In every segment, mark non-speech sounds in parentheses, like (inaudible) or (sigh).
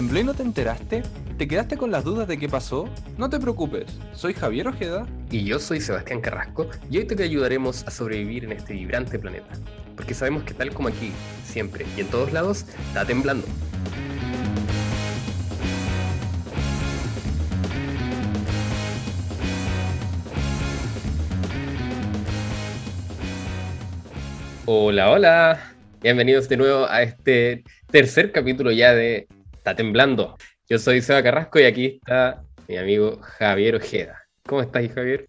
¿Tembló y no te enteraste? ¿Te quedaste con las dudas de qué pasó? No te preocupes, soy Javier Ojeda. Y yo soy Sebastián Carrasco y hoy te ayudaremos a sobrevivir en este vibrante planeta. Porque sabemos que tal como aquí, siempre y en todos lados, está temblando. Hola, hola. Bienvenidos de nuevo a este tercer capítulo ya de Está Temblando. Yo soy Seba Carrasco y aquí está mi amigo Javier Ojeda. ¿Cómo estás, Javier?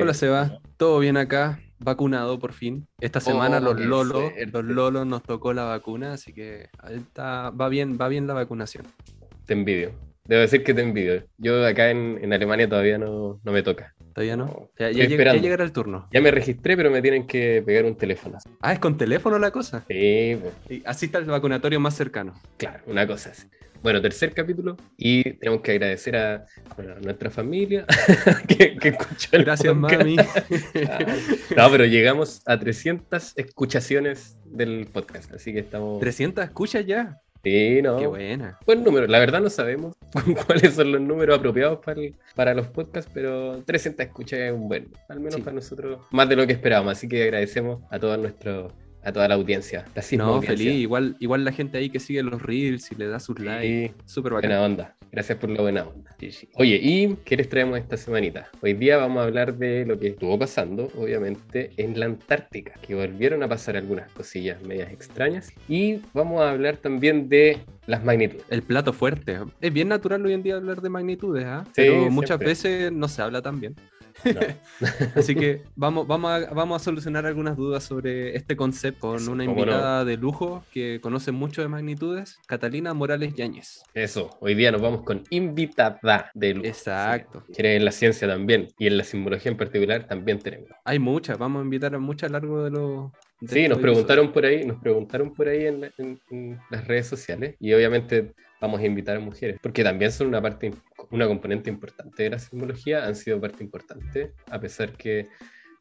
Hola, Seba. ¿Todo bien acá? Vacunado por fin. Esta semana los lolos, los lolos nos tocó la vacuna, así que está, va bien, va bien la vacunación. Te envidio. Debo decir que te envidio. Yo acá en, Alemania todavía no, no, me toca. ¿Todavía no? ya, llegará el turno. Ya me registré, pero me tienen que pegar un teléfono. Ah, ¿es con teléfono la cosa? Sí. Pues. Así está el vacunatorio más cercano. Claro, una cosa así. Bueno, tercer capítulo y tenemos que agradecer a, nuestra familia (laughs) que, escuchó el Gracias, mami. (laughs) no, pero llegamos a 300 escuchaciones del podcast, así que estamos... ¿300 escuchas ya? Sí, no. Qué buena. Buen número. La verdad no sabemos (laughs) cuáles son los números apropiados para, para los podcasts, pero 300 escuchas es un buen. Al menos para nosotros, más de lo que esperábamos. Así que agradecemos a todos nuestros a toda la audiencia. no, feliz. Igual, igual la gente ahí que sigue los reels y le da sus likes. Súper bacán. Buena onda. Gracias por la buena onda. Oye, ¿y qué les traemos esta semanita? Hoy día vamos a hablar de lo que estuvo pasando, obviamente, en la Antártica, que volvieron a pasar algunas cosillas medias extrañas. Y vamos a hablar también de las magnitudes. El plato fuerte. Es bien natural hoy en día hablar de magnitudes, ¿ah? Pero muchas veces no se habla tan bien. (laughs) Así que vamos, vamos, a, vamos a solucionar algunas dudas sobre este concepto con una invitada de lujo que conoce mucho de magnitudes, Catalina Morales Yáñez. Eso, hoy día nos vamos con invitada de lujo. Exacto. Quiere en la ciencia también y en la simbología en particular también tenemos. Hay muchas, vamos a invitar a muchas a lo largo de los Sí, nos preguntaron por ahí, nos preguntaron por ahí en, las redes sociales y obviamente vamos a invitar a mujeres, porque también son una parte, una componente importante de la simbología, han sido parte importante, a pesar que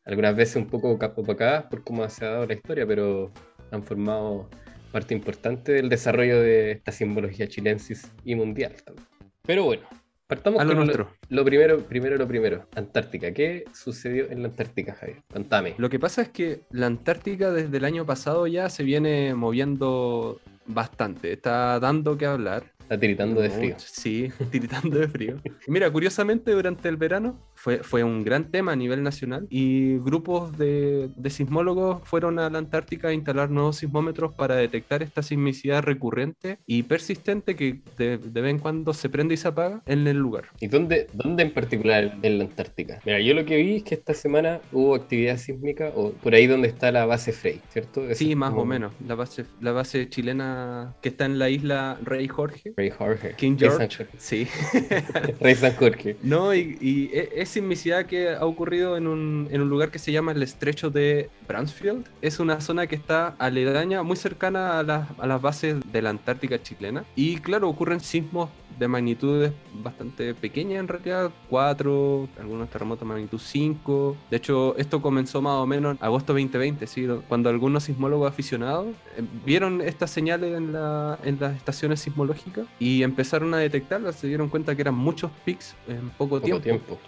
algunas veces un poco opacadas por cómo se ha dado la historia, pero han formado parte importante del desarrollo de esta simbología chilensis y mundial también. Pero bueno, Partamos con lo, lo, primero, primero lo primero. Antártica. ¿Qué sucedió en la Antártica, Javier? Contame. Lo que pasa es que la Antártica desde el año pasado ya se viene moviendo bastante. Está dando que hablar. Está tiritando de frío. Sí, (laughs) tiritando de frío. Mira, curiosamente durante el verano fue, fue un gran tema a nivel nacional y grupos de, de sismólogos fueron a la Antártica a instalar nuevos sismómetros para detectar esta sismicidad recurrente y persistente que de, de vez en cuando se prende y se apaga en el lugar. ¿Y dónde, dónde en particular en la Antártica? Mira, yo lo que vi es que esta semana hubo actividad sísmica o por ahí donde está la base Frey, ¿cierto? sí, más o menos. La base, la base chilena que está en la isla Rey Jorge. Rey Jorge. King George. Sí. (laughs) Rey San Jorge. No, y, e, es sismicidad que ha ocurrido en un, en un, lugar que se llama el estrecho de Bransfield. Es una zona que está aledaña, muy cercana a, a las bases de la Antártica chilena. Y claro, ocurren sismos de magnitudes bastante pequeñas en realidad, 4, algunos terremotos de magnitud 5. De hecho, esto comenzó más o menos en agosto 2020, ¿sí? cuando algunos sismólogos aficionados eh, vieron estas señales en, la, en las estaciones sismológicas y empezaron a detectarlas, se dieron cuenta que eran muchos pics en poco, poco tiempo.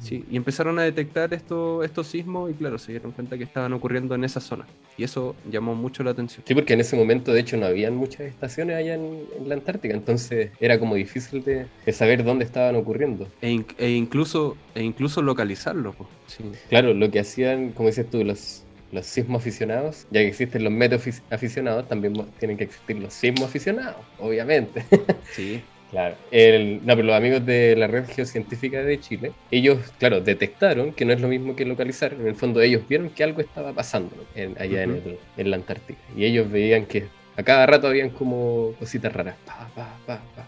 Sí, y empezaron a detectar esto, estos sismos y claro, se dieron cuenta que estaban ocurriendo en esa zona. Y eso llamó mucho la atención. Sí, porque en ese momento de hecho no habían muchas estaciones allá en, la Antártica, entonces era como difícil de, saber dónde estaban ocurriendo. E, e incluso, e incluso localizarlo. Claro, lo que hacían, como dices tú, los, los sismos aficionados, ya que existen los metos aficionados, también tienen que existir los sismos aficionados, obviamente. Sí. (laughs) Claro. El, no, pero los amigos de la Red Geocientífica de Chile, ellos, claro, detectaron que no es lo mismo que localizar. En el fondo, ellos vieron que algo estaba pasando allá en, la Antártica. Y ellos veían que a cada rato habían como cositas raras.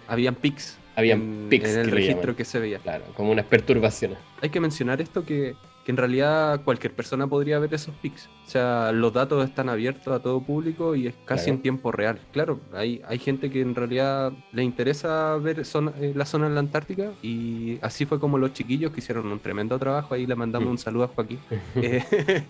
habían pics. Habían pics. En el registro que se veía. Claro, como unas perturbaciones. Hay que mencionar esto que que en realidad cualquier persona podría ver esos pics. O sea, los datos están abiertos a todo público y es casi en tiempo real. Claro, hay, hay gente que en realidad le interesa ver eh, la zona en la Antártica y así fue como los chiquillos que hicieron un tremendo trabajo. Ahí le mandamos un saludo a Joaquín. (laughs) Eh, (laughs)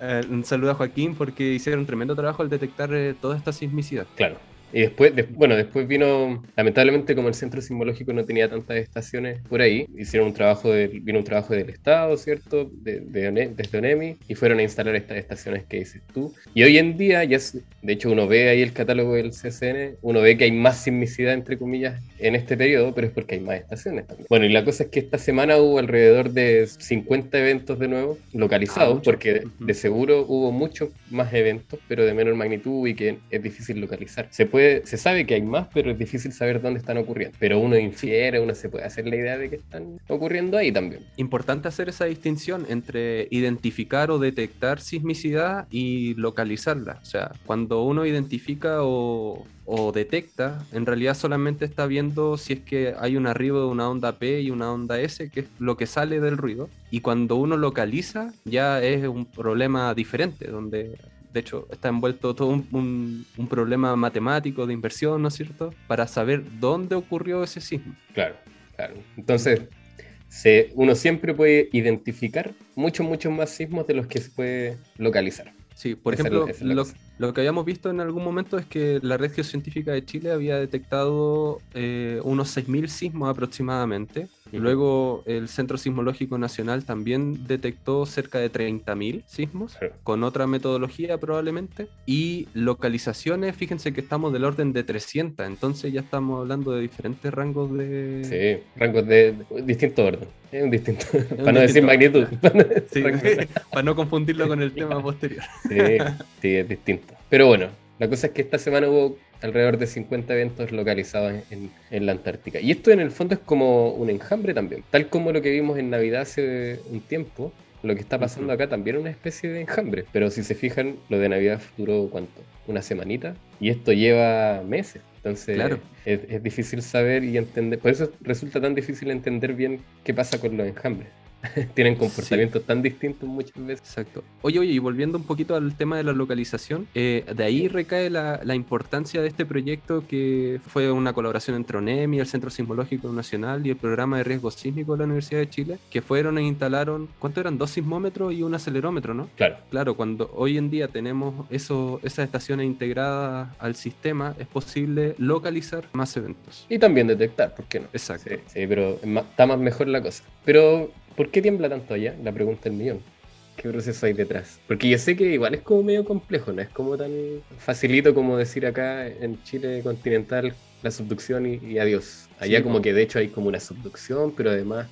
eh, un saludo a Joaquín porque hicieron un tremendo trabajo al detectar toda esta sismicidad. Claro. Y después, de- bueno, después vino, lamentablemente como el centro sismológico no tenía tantas estaciones por ahí, hicieron un trabajo, del- vino un trabajo del Estado, ¿cierto? De, de desde ONEMI, y fueron a instalar estas estaciones que dices tú. Y hoy en día, ya es- de hecho uno ve ahí el catálogo del CCN, uno ve que hay más sismicidad, entre comillas, en este periodo, pero es porque hay más estaciones también. Bueno, y la cosa es que esta semana hubo alrededor de 50 eventos de nuevo, localizados, Ah, porque de seguro hubo muchos más eventos, pero de menor magnitud y que es difícil localizar. Se puede, se sabe que hay más, pero es difícil saber dónde están ocurriendo. Pero uno infiere, uno se puede hacer la idea de que están ocurriendo ahí también. Importante hacer esa distinción entre identificar o detectar sismicidad y localizarla. O sea, cuando uno identifica o, o detecta, en realidad solamente está viendo si es que hay un arribo de una onda P y una onda S, que es lo que sale del ruido. Y cuando uno localiza, ya es un problema diferente, donde de hecho está envuelto todo un, un- un problema matemático de inversión, ¿no es cierto? Para saber dónde ocurrió ese sismo. Claro, claro. Entonces, se, uno siempre puede identificar muchos, muchos más sismos de los que se puede localizar. Sí, por Esa ejemplo, es lo. Lo que habíamos visto en algún momento es que la Red Geocientífica de Chile había detectado eh, unos 6.000 sismos aproximadamente. Ujú. Luego el Centro Sismológico Nacional también detectó cerca de 30.000 sismos, con otra metodología probablemente. Y localizaciones, fíjense que estamos del orden de 300, entonces ya estamos hablando de diferentes rangos de... Sí, rangos de, de distinto orden. Es un distinto. un (laughs) para no decir magnitud. Sí, (laughs) para no confundirlo con el tema posterior. Sí, sí, es distinto. Pero bueno, la cosa es que esta semana hubo alrededor de 50 eventos localizados en, en la Antártica. Y esto en el fondo es como un enjambre también. Tal como lo que vimos en Navidad hace un tiempo, lo que está pasando acá también es una especie de enjambre. Pero si se fijan, lo de Navidad duró cuánto? Una semanita. Y esto lleva meses. Entonces Claro. es, es difícil saber y entender. Por eso resulta tan difícil entender bien qué pasa con los enjambres. (laughs) Tienen comportamientos tan distintos muchas veces. Exacto. Oye, oye, y volviendo un poquito al tema de la localización, eh, de ahí recae la, la importancia de este proyecto que fue una colaboración entre ONEMI, el Centro Sismológico Nacional y el Programa de Riesgo Sísmico de la Universidad de Chile, que fueron e instalaron, ¿cuánto eran? Dos sismómetros y un acelerómetro, ¿no? Claro. Claro, cuando hoy en día tenemos eso, esas estaciones integradas al sistema, es posible localizar más eventos. Y también detectar, ¿por qué no? Exacto. Sí, sí, pero está más mejor la cosa. Pero, ¿por qué tiembla tanto allá? La pregunta del millón. ¿Qué proceso hay detrás? Porque yo sé que igual es como medio complejo, no es como tan facilito como decir acá en Chile continental la subducción y, y adiós. Allá Sí, como que de hecho hay como una subducción, pero además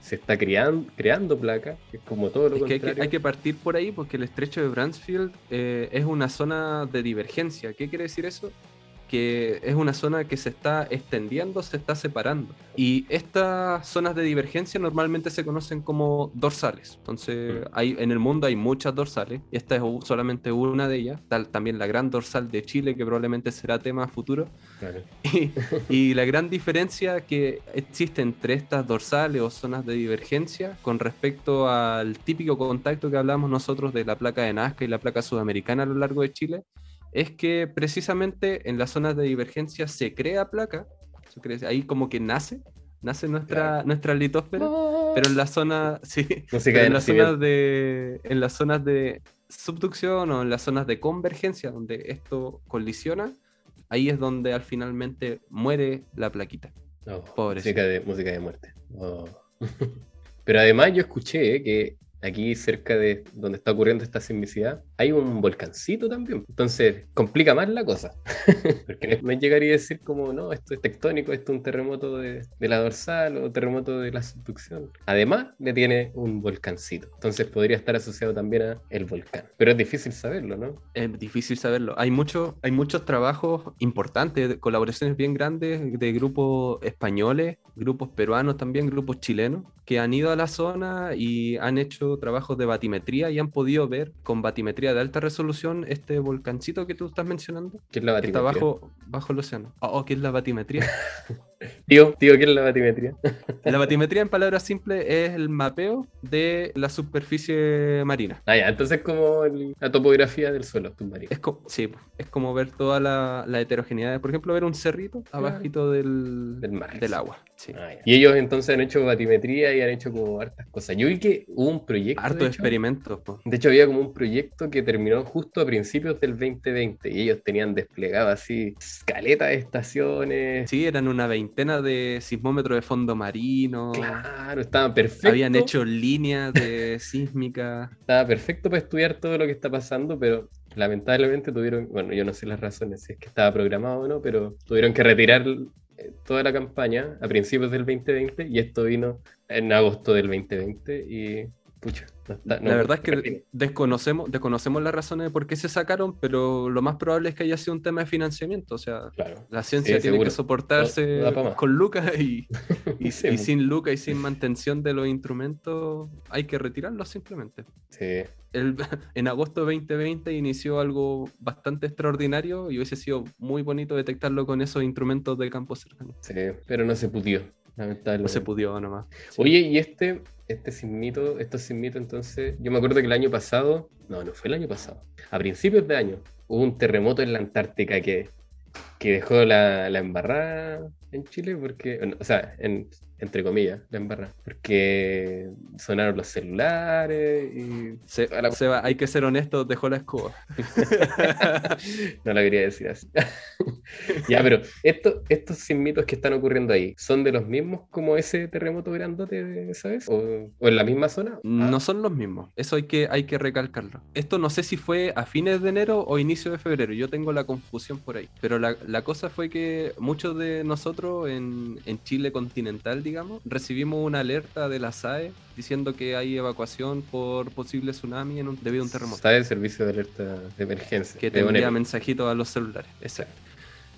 se está creando, creando placa, que es como todo lo Es que hay, que contrario. hay que partir por ahí porque el estrecho de Bransfield eh, es una zona de divergencia. ¿Qué quiere decir eso? Que es una zona que se está extendiendo, se está separando. Y estas zonas de divergencia normalmente se conocen como dorsales. Entonces, Mm. hay, en el mundo hay muchas dorsales. Y esta es solamente una de ellas. Tal, también la gran dorsal de Chile, que probablemente será tema futuro. Claro. (laughs) Y, y la gran diferencia que existe entre estas dorsales o zonas de divergencia con respecto al típico contacto que hablamos nosotros de la placa de Nazca y la placa sudamericana a lo largo de Chile, es que precisamente en las zonas de divergencia se crea placa, se crea- ahí como que nace, nace nuestra, Claro. nuestra litósfera, pero en la zona, sí, (laughs) en las zonas de en las zonas de subducción o en las zonas de convergencia donde esto colisiona ahí es donde al finalmente muere la plaquita Oh, Pobrecito. música de, música de muerte. Oh. (laughs) Pero además yo escuché que aquí cerca de donde está ocurriendo esta sismicidad hay un volcancito también. Entonces complica más la cosa. (laughs) Porque no es llegar y decir como, no, esto es tectónico, esto es un terremoto de, de la dorsal o terremoto de la subducción. Además le tiene un volcancito. Entonces podría estar asociado también a el volcán. Pero es difícil saberlo, ¿no? es difícil saberlo hay muchos hay muchos trabajos importantes colaboraciones bien grandes de grupos españoles grupos peruanos también grupos chilenos que han ido a la zona y han hecho trabajos de batimetría y han podido ver con batimetría de alta resolución este volcancito que tú estás mencionando ¿Qué es la que está batimetría? bajo, bajo el océano. Oh, ¿qué es la batimetría? (laughs) Tío, tío, ¿qué es la batimetría? (laughs) La batimetría, en palabras simples, es el mapeo de la superficie marina. Ah, ya, entonces como el- la topografía del suelo submarino. Es como, sí, es como ver toda la, la heterogeneidad. Por ejemplo, ver un cerrito abajito del, Del mar. del agua. Sí. Ah. Y ellos entonces han hecho batimetría y han hecho como hartas cosas. Yo vi que hubo un proyecto. Harto de experimentos. po. De hecho, había como un proyecto que terminó justo a principios del 2020 y ellos tenían desplegado así escaleta de estaciones. Sí, eran una veintena de sismómetros de fondo marino. Claro, estaba perfecto. Habían hecho líneas de (laughs) sísmica. Estaba perfecto para estudiar todo lo que está pasando, pero lamentablemente tuvieron, bueno, yo no sé las razones, si es que estaba programado o no, pero tuvieron que retirar eh, toda la campaña a principios del 2020 y esto vino en agosto del 2020 y pucha, no está- no- la verdad es que desconocemos, desconocemos las razones de por qué se sacaron, pero lo más probable es que haya sido un tema de financiamiento. O sea, Claro. la ciencia Sí, tiene seguro. que soportarse No- con lucas y, y, (laughs) Sí, y sin lucas y sin mantención de los instrumentos, hay que retirarlos simplemente. sí. El- (laughs) en agosto de 2020 inició algo bastante extraordinario y hubiese sido muy bonito detectarlo con esos instrumentos de campo cercano. Sí, pero no se pudió, No lamentablemente. se pudió nomás. Sí. Oye, y este, este sismito, estos sismitos entonces, yo me acuerdo que el año pasado, no, no fue el año pasado, a principios de año, hubo un terremoto en la Antártica que, que dejó la, la embarrada en Chile, porque, o sea, en- entre comillas, la embarrada, porque sonaron los celulares y... Se- toda la- Seba, hay que ser honestos, dejó la escoba. (laughs) no la quería decir así. (laughs) ya, pero esto- estos sismitos que están ocurriendo ahí, ¿son de los mismos como ese terremoto grandote, ¿sabes? ¿O, o en la misma zona? No Ah, son los mismos, eso hay que, hay que recalcarlo. Esto no sé si fue a fines de enero o inicio de febrero, yo tengo la confusión por ahí. Pero la, la cosa fue que muchos de nosotros en, en Chile continental, digamos, recibimos una alerta de la SAE diciendo que hay evacuación por posible tsunami en un- debido a un terremoto. Está el servicio de alerta de emergencia. que te envía mensajitos a los celulares. Exacto.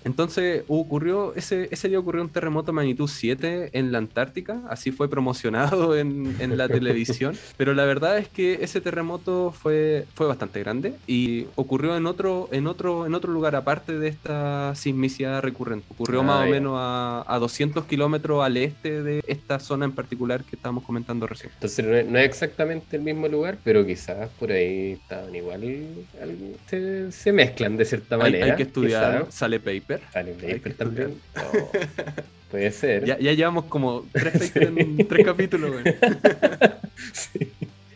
Entonces ocurrió, ese, ese día ocurrió un terremoto magnitud 7 en la Antártica, así fue promocionado (laughs) en, en la televisión, pero la verdad es que ese terremoto fue, fue bastante grande y ocurrió en otro, en, otro, en otro lugar aparte de esta sismicidad recurrente. Ocurrió Ah, más o menos a, a 200 kilómetros al este de esta zona en particular que estábamos comentando recién. Entonces no es, no es exactamente el mismo lugar, pero quizás por ahí estaban igual. Se, se mezclan de cierta Hay, manera. hay que estudiar, quizás. sale paper. Hay que paper también. (laughs) Oh, puede ser. Ya, ya llevamos como (laughs) tres, papers en tres capítulos. (laughs) Sí.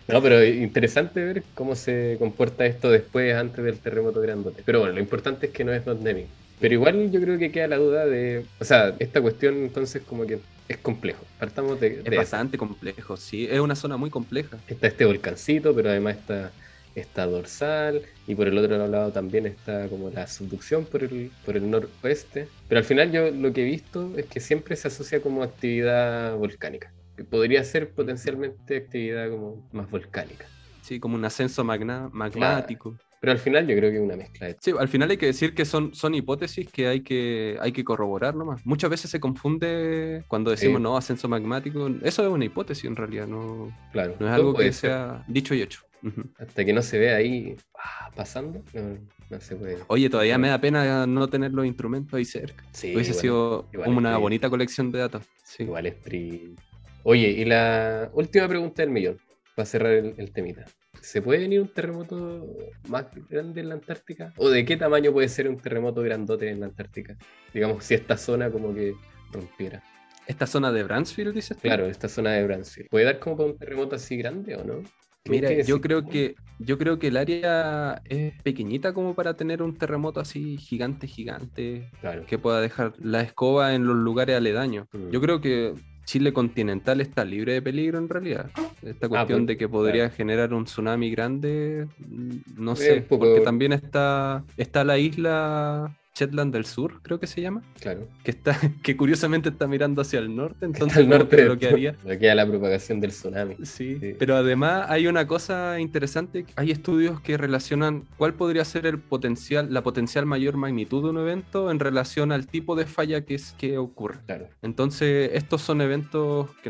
No, pero interesante ver cómo se comporta esto después, antes del terremoto grandote. Pero bueno, lo importante es que no es Not Naming. Pero igual yo creo que queda la duda de. O sea, esta cuestión entonces, como que es complejo. Partamos de, Es eso. bastante complejo, sí. Es una zona muy compleja. Está este volcancito, pero además está esta dorsal. Y por el otro lado también está como la subducción por el, por el noroeste. Pero al final yo lo que he visto es que siempre se asocia como actividad volcánica. Que podría ser potencialmente actividad como más volcánica. Sí, como un ascenso magna- magmático. Pero al final yo creo que es una mezcla de Sí, al final hay que decir que son, son hipótesis que hay, que hay que corroborar nomás. Muchas veces se confunde cuando decimos Sí. no, ascenso magmático. Eso es una hipótesis en realidad, no, Claro, no es algo que ser. sea dicho y hecho. Hasta que no se vea ahí ah, pasando, no, no se puede. Oye, todavía me da pena no tener los instrumentos ahí cerca. Sí, Hubiese igual- sido igual una es bonita colección de datos. Sí. Igual es pri- Oye, y la última pregunta del millón, para cerrar el, el temita. ¿Se puede venir un terremoto más grande en la Antártica? ¿O de qué tamaño puede ser un terremoto grandote en la Antártica? Digamos, si esta zona como que rompiera. Esta zona de Bransfield, dices tú? Claro, esta zona de Bransfield. ¿Puede dar como para un terremoto así grande o no? ¿Qué- Mira, yo creo que yo creo que el área es pequeñita como para tener un terremoto así gigante, gigante, Claro. que pueda dejar la escoba en los lugares aledaños. Mm. Yo creo que Chile continental está libre de peligro en realidad. Esta cuestión pues, de que podría generar un tsunami grande, mm, no sé, poco- porque también está está la isla Shetland del Sur, creo que se llama, Claro. que está (laughs) que curiosamente está mirando hacia el norte, entonces Al como norte de- (laughs) lo que haría la propagación del tsunami. Sí, Sí. pero además hay una cosa interesante, hay estudios que relacionan cuál podría ser el potencial, la potencial mayor magnitud de un evento en relación al tipo de falla que es que ocurre. Claro. Entonces, estos son eventos que,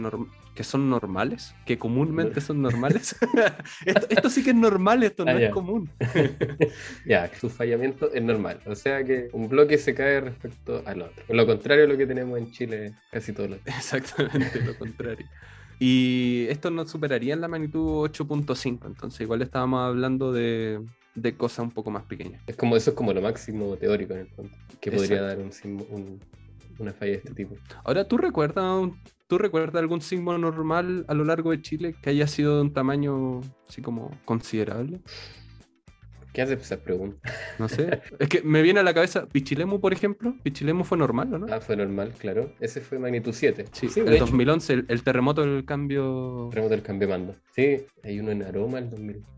que son normales, que comúnmente son normales. (laughs) esto, esto sí que es normal, esto no Ah, es ya. común. (laughs) Ya, su fallamiento es normal. O sea que un bloque se cae respecto al otro. Lo contrario a lo que tenemos en Chile casi todos los días. Exactamente lo contrario. Y esto no superaría en la magnitud 8.5, entonces igual estábamos hablando de, de cosas un poco más pequeñas. Es como, eso es como lo máximo teórico en el fondo, que podría dar un, sismo- un- una falla de este tipo. Ahora, ¿tú recuerdas, un- ¿tú recuerdas algún sismo normal a lo largo de Chile que haya sido de un tamaño así como considerable? ¿Qué haces esa pregunta? No sé. es que me viene a la cabeza Pichilemu, por ejemplo. Pichilemu fue normal, ¿o no? Ah, fue normal, claro. Ese fue magnitud 7. sí, de el hecho, 2011, el, el terremoto del cambio. terremoto del cambio de mando. Sí, hay uno en Aroma, el 2003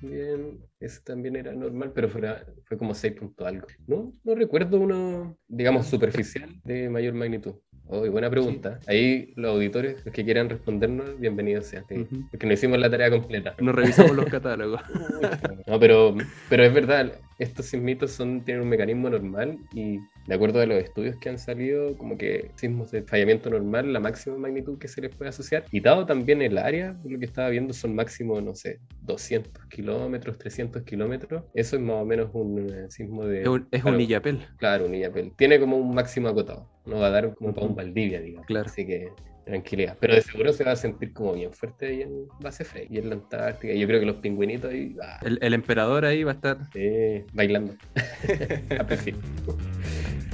también. Ese también era normal, pero fue, fue como 6 punto algo. No, no recuerdo uno, digamos, superficial de mayor magnitud. Oh, buena pregunta. Ahí los auditores, los que quieran respondernos, bienvenidos sean. sí. Porque no hicimos la tarea completa. Nos revisamos los catálogos. (laughs) No, pero, pero es verdad, estos sismitos son, tienen un mecanismo normal y de acuerdo a los estudios que han salido, como que sismos de fallamiento normal, la máxima magnitud que se les puede asociar. Y dado también el área, lo que estaba viendo son máximo, no sé, 200 kilómetros, 300 kilómetros. Eso es más o menos un eh, sismo de... es un, es claro, un Illapel. Claro, un Illapel. Tiene como un máximo acotado. No va a dar como para un. Valdivia, digamos. Claro. Así que tranquilidad. Pero de seguro se va a sentir como bien fuerte ahí en base Frey y en la Antártica. Y yo creo que los pingüinitos ahí... ah, El, el emperador ahí va a estar. Sí, bailando. (laughs) A perfil.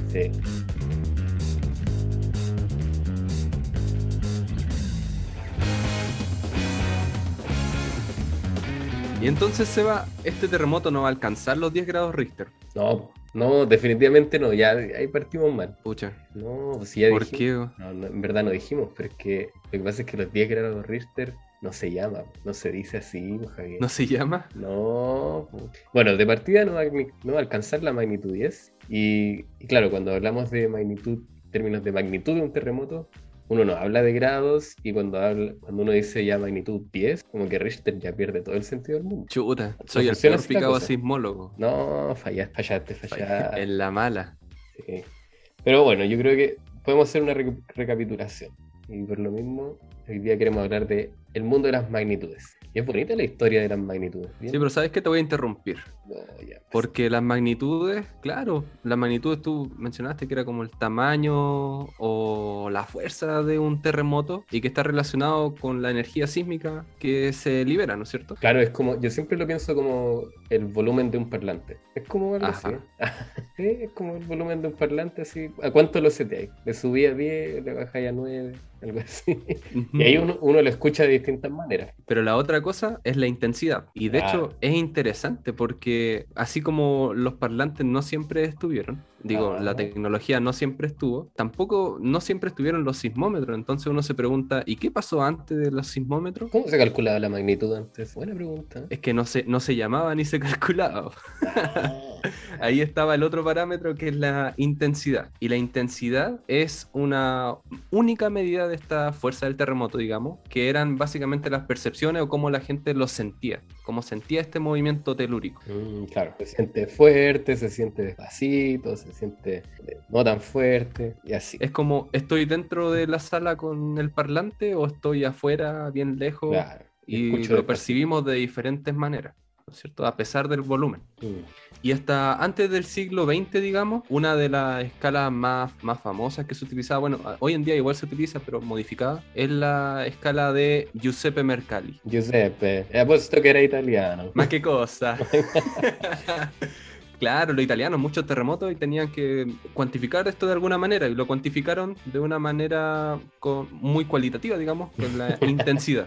Sí. Y entonces se va, este terremoto no va a alcanzar los 10 grados Richter. No, no, definitivamente no. Ya ahí partimos mal. Pucha, No, pues sí, ya ¿por dijimos. qué? No, no, en verdad no dijimos, pero es que lo que pasa es que los 10 grados Richter no se llama, no se dice así, Javier. ¿No se llama? No. po. Bueno, de partida no va, no va a alcanzar la magnitud 10. Y, y claro, cuando hablamos de magnitud, términos de magnitud de un terremoto, uno no habla de grados y cuando, habla, cuando uno dice ya magnitud 10, como que Richter ya pierde todo el sentido del mundo. Chuta, soy el peor picado sismólogo. No, fallaste, fallaste, fallaste. En la mala. Sí. Pero bueno, yo creo que podemos hacer una reca- recapitulación. Y por lo mismo, hoy día queremos hablar de el mundo de las magnitudes. Y es bonita la historia de las magnitudes. ¿bien? Sí, pero ¿sabes qué? Te voy a interrumpir. No, ya. Porque las magnitudes, claro, las magnitudes tú mencionaste que era como el tamaño o la fuerza de un terremoto y que está relacionado con la energía sísmica que se libera, ¿no es cierto? Claro, es como, yo siempre lo pienso como el volumen de un parlante. Es como algo así. (laughs) Sí, es como el volumen de un parlante, así. ¿A cuánto lo seteáis? Le subí a 10, le bajáis a 9, algo así. (laughs) Y ahí uno, uno lo escucha de distintas maneras. Pero la otra cosa es la intensidad. Y de Claro. hecho es interesante porque así como los parlantes no siempre estuvieron, digo, Ah. la tecnología no siempre estuvo, tampoco no siempre estuvieron los sismómetros. Entonces uno se pregunta, ¿y qué pasó antes de los sismómetros? ¿Cómo se calculaba la magnitud antes? Buena pregunta. Es que no se, no se llamaba ni se (laughs) calculaba. Ahí estaba el otro parámetro que es la intensidad. Y la intensidad es una única medida de esta fuerza del terremoto, digamos, que eran básicamente las percepciones o cómo la gente lo sentía, cómo sentía este movimiento telúrico. Mm, claro, se siente fuerte, se siente despacito, se siente eh, no tan fuerte y así. Es como, ¿estoy dentro de la sala con el parlante o estoy afuera, bien lejos? Claro. Y lo percibimos de diferentes maneras, ¿no es cierto? A pesar del volumen. Mm. Y hasta antes del siglo XX, digamos, una de las escalas más, más famosas que se utilizaba, bueno, hoy en día igual se utiliza, pero modificada, es la escala de Giuseppe Mercalli. Giuseppe, he puesto que era italiano. Más que cosa. (laughs) (laughs) Claro, los italianos, muchos terremotos y tenían que cuantificar esto de alguna manera y lo cuantificaron de una manera muy cualitativa, digamos, con la (laughs) intensidad.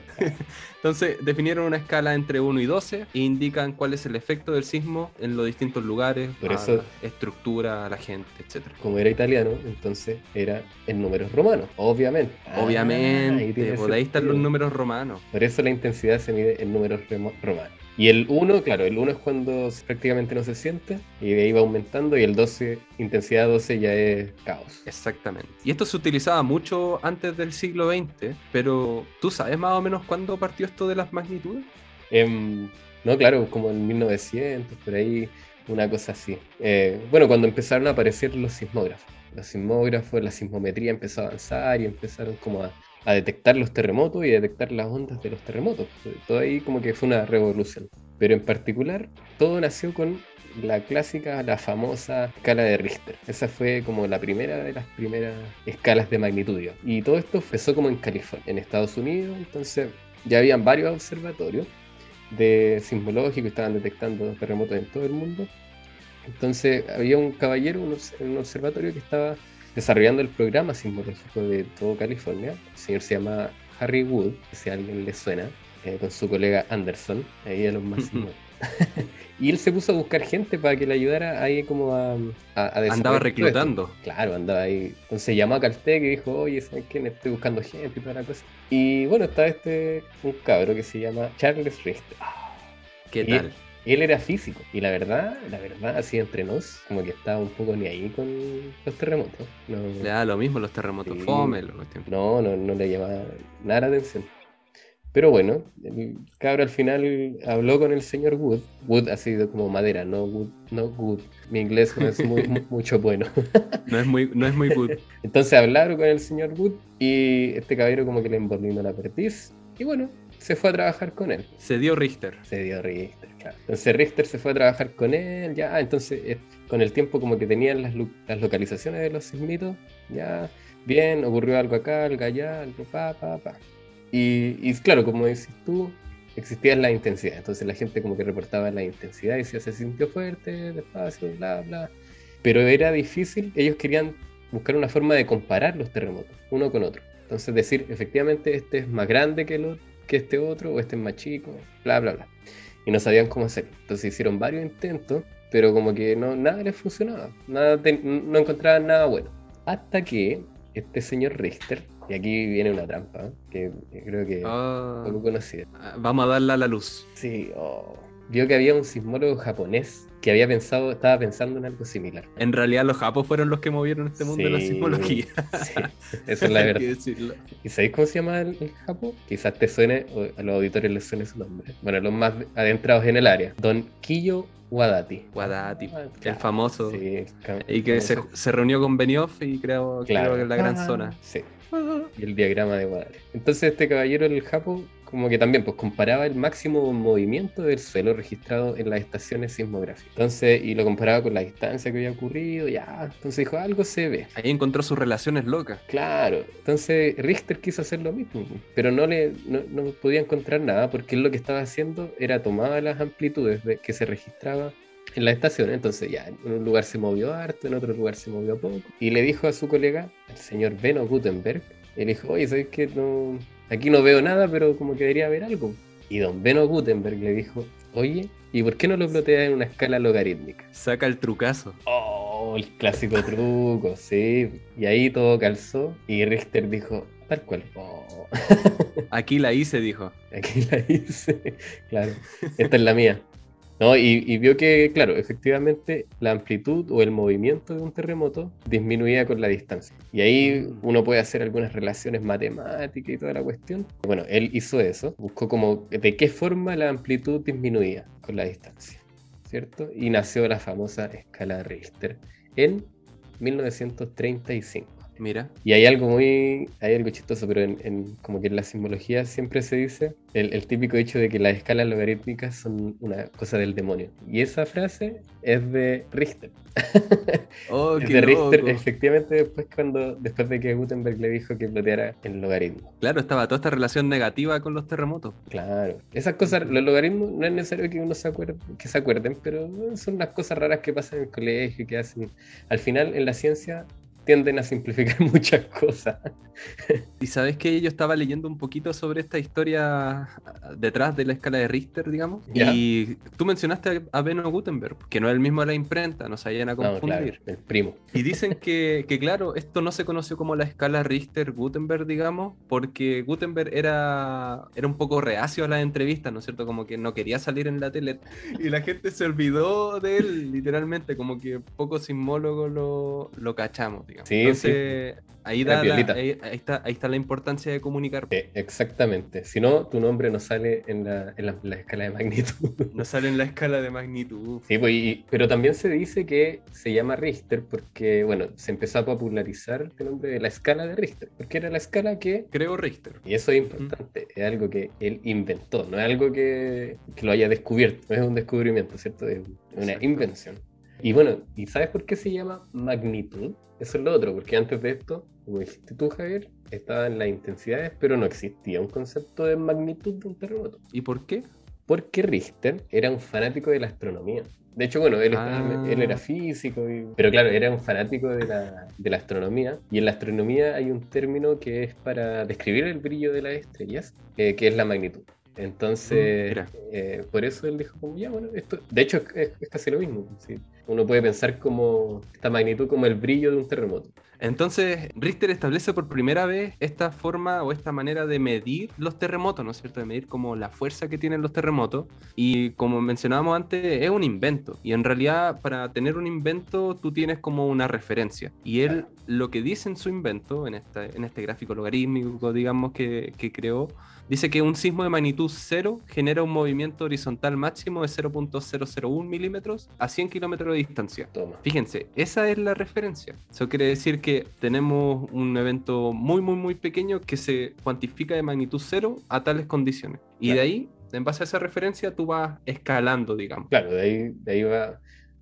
Entonces definieron una escala entre 1 y 12 e indican cuál es el efecto del sismo en los distintos lugares, Por a eso- la estructura, a la gente, etc. Como era italiano, entonces era en números romanos, obviamente. Ah, ahí Obviamente, tiene por ahí están los números romanos. Por eso la intensidad se mide en números romanos. Y el 1, claro, el 1 es cuando prácticamente no se siente y de ahí va aumentando y el 12, intensidad 12 ya es caos. Exactamente. Y esto se utilizaba mucho antes del siglo XX, pero ¿tú sabes más o menos cuándo partió esto de las magnitudes? Em, no, claro, como en 1900, por ahí, una cosa así. Eh, bueno, cuando empezaron a aparecer los sismógrafos. Los sismógrafos, la sismometría empezó a avanzar y empezaron como a, a detectar los terremotos y a detectar las ondas de los terremotos. Todo ahí como que fue una revolución. Pero en particular, todo nació con la clásica, la famosa escala de Richter. Esa fue como la primera de las primeras escalas de magnitud. Y todo esto empezó como en California, en Estados Unidos. Entonces ya habían varios observatorios de sismológico, estaban detectando terremotos en todo el mundo. Entonces había un caballero en un observatorio que estaba desarrollando el programa sismológico de todo California. El señor se llama Harry Wood, si a alguien le suena, eh, con su colega Anderson, ahí a los más (laughs) (laughs) y él se puso a buscar gente para que le ayudara ahí como a... andaba reclutando. Claro, andaba ahí. Entonces llamó a Caltech y dijo, oye, ¿sabes quién? Estoy buscando gente y toda la cosa. Y bueno, está este, un cabro que se llama Charles Richter. ¿Qué tal? Él, era físico y la verdad, la verdad, así entre nos, como que estaba un poco ni ahí con los terremotos. No, le da lo mismo los terremotos, fome, No, no, no le llamaba nada la atención. Pero bueno, el cabro al final habló con el señor Wood. Wood ha sido como madera, no Wood, no Wood. Mi inglés no es muy, mucho bueno. (laughs) no es muy, no es muy good. Entonces hablaron con el señor Wood y este caballero como que le envolvió la perdiz. Y bueno, se fue a trabajar con él. Se dio Richter. Se dio Richter, claro. Entonces Richter se fue a trabajar con él, ya, entonces eh, con el tiempo como que tenían las, las localizaciones de los sismitos, ya, bien, ocurrió algo acá, algo allá, algo pa, pa, pa. Y, claro, como dices tú, existía la intensidad. Entonces la gente como que reportaba la intensidad y decía, se sintió fuerte, despacio, bla, bla. Pero era difícil, ellos querían buscar una forma de comparar los terremotos, uno con otro. Entonces decir, efectivamente, este es más grande que, lo, que este otro, o este es más chico, bla, bla, bla. Y no sabían cómo hacerlo. Entonces hicieron varios intentos, pero como que no, nada les funcionaba. Nada no encontraban nada bueno. Hasta que este señor Richter y aquí viene una trampa, que creo que poco conocida. Ah, vamos a darla a la luz. Sí, oh. Vio que había un sismólogo japonés que había pensado, estaba pensando en algo similar. En realidad los japos fueron los que movieron este mundo de la sismología. Sí, eso es la (laughs) verdad. ¿Y sabéis cómo se llama el, japo? Quizás te suene, o a los auditores les suene su nombre. Bueno, los más adentrados en el área. Don Kiyo Wadati. Wadati, ah, el famoso. Sí, y que Se, se, reunió con Benioff y creo, creo que en la gran ah, zona. Sí y el diagrama de Guadalajara. Entonces este caballero del Japo como que también pues comparaba el máximo movimiento del suelo registrado en las estaciones sismográficas. Entonces, y lo comparaba con la distancia que había ocurrido, ya, entonces dijo, algo se ve. Ahí encontró sus relaciones locas. Claro, entonces Richter quiso hacer lo mismo, pero no le no, no podía encontrar nada porque él lo que estaba haciendo era tomar las amplitudes que se registraba en la estación. Entonces ya, en un lugar se movió harto, en otro lugar se movió poco. Y le dijo a su colega, el señor Beno Gutenberg, él dijo, oye, ¿sabes qué? No, aquí no veo nada, pero como que debería haber algo. Y don Beno Gutenberg le dijo, oye, ¿y por qué no lo ploteas en una escala logarítmica? Saca el trucazo. Oh, el clásico truco, sí. Y ahí todo calzó y Richter dijo, tal cual. Oh. (laughs) Aquí la hice, dijo. Aquí la hice, (laughs) claro. Esta es la mía. ¿No? Y, vio que, claro, efectivamente la amplitud o el movimiento de un terremoto disminuía con la distancia. Y ahí mm. uno puede hacer algunas relaciones matemáticas y toda la cuestión. Bueno, él hizo eso, buscó como de qué forma la amplitud disminuía con la distancia, ¿cierto? Y nació la famosa escala de Richter en 1935. Mira. Y hay algo muy, hay algo chistoso, pero en, como que en la simbología siempre se dice el, típico hecho de que las escalas logarítmicas son una cosa del demonio. Y esa frase es de Richter. (laughs) Oh, de Richter, efectivamente, después cuando, después de que Gutenberg le dijo que ploteara el logaritmo. Claro, estaba toda esta relación negativa con los terremotos. Claro. Esas cosas, los logaritmos no es necesario que uno se acuerde, que se acuerden, pero son unas cosas raras que pasan en el colegio, que hacen. Al final, en la ciencia, tienden a simplificar (laughs) muchas cosas. y sabes que yo estaba leyendo un poquito sobre esta historia detrás de la escala de Richter, digamos. Y tú mencionaste a Beno Gutenberg, que no es el mismo de la imprenta, no se vayan a confundir. el primo. Y dicen que, que, claro, esto no se conoció como la escala Richter-Gutenberg, digamos, porque Gutenberg era, era un poco reacio a las entrevistas, ¿no es cierto? Como que no quería salir en la tele. Y la gente se olvidó de él, literalmente, como que pocos sismólogos lo, lo cachamos. Digamos. Sí, Entonces, ahí, Era da la- ahí, ahí está, ahí está la importancia de comunicar. Eh, exactamente. Si no, tu nombre no sale en la, en la- la escala de magnitud. (laughs) No sale en la escala de magnitud. Sí, pues, y- pero también se dice que se llama Richter porque, bueno, se empezó a popularizar el nombre de la escala de Richter, porque era la escala que, Creo Richter. y eso es importante, es algo que él inventó, no es algo que, que lo haya descubierto, no es un descubrimiento, ¿cierto? Es una Exacto. invención. Y bueno, ¿y sabes por qué se llama magnitud? Eso es lo otro, porque antes de esto, como dijiste tú, Javier, estaban las intensidades, pero no existía un concepto de magnitud de un terremoto. ¿Y por qué? Porque Richter era un fanático de la astronomía. De hecho, bueno, él, Ah. él era físico, y- pero claro, era un fanático de la, de la astronomía. Y en la astronomía hay un término que es para describir el brillo de las estrellas, eh, que es la magnitud. Mm, Entonces, mira. eh, por eso él dijo, como, ya, bueno, esto, de hecho es- es casi lo mismo. sí. Uno puede pensar como esta magnitud como el brillo de un terremoto. Entonces, Richter establece por primera vez esta forma o esta manera de medir los terremotos, ¿no es cierto? De medir como la fuerza que tienen los terremotos. Y como mencionábamos antes, es un invento. Y en realidad, para tener un invento, tú tienes como una referencia. Y él lo que dice en su invento, en, esta, en este gráfico logarítmico, digamos, que, que creó, dice que un sismo de magnitud 0 genera un movimiento horizontal máximo de 0.001 milímetros a 100 kilómetros de distancia. Toma. Fíjense, esa es la referencia. Eso quiere decir que tenemos un evento muy, muy, muy pequeño que se cuantifica de magnitud cero a tales condiciones. Y Claro. de ahí, en base a esa referencia, tú vas escalando, digamos. Claro, de ahí, de ahí va,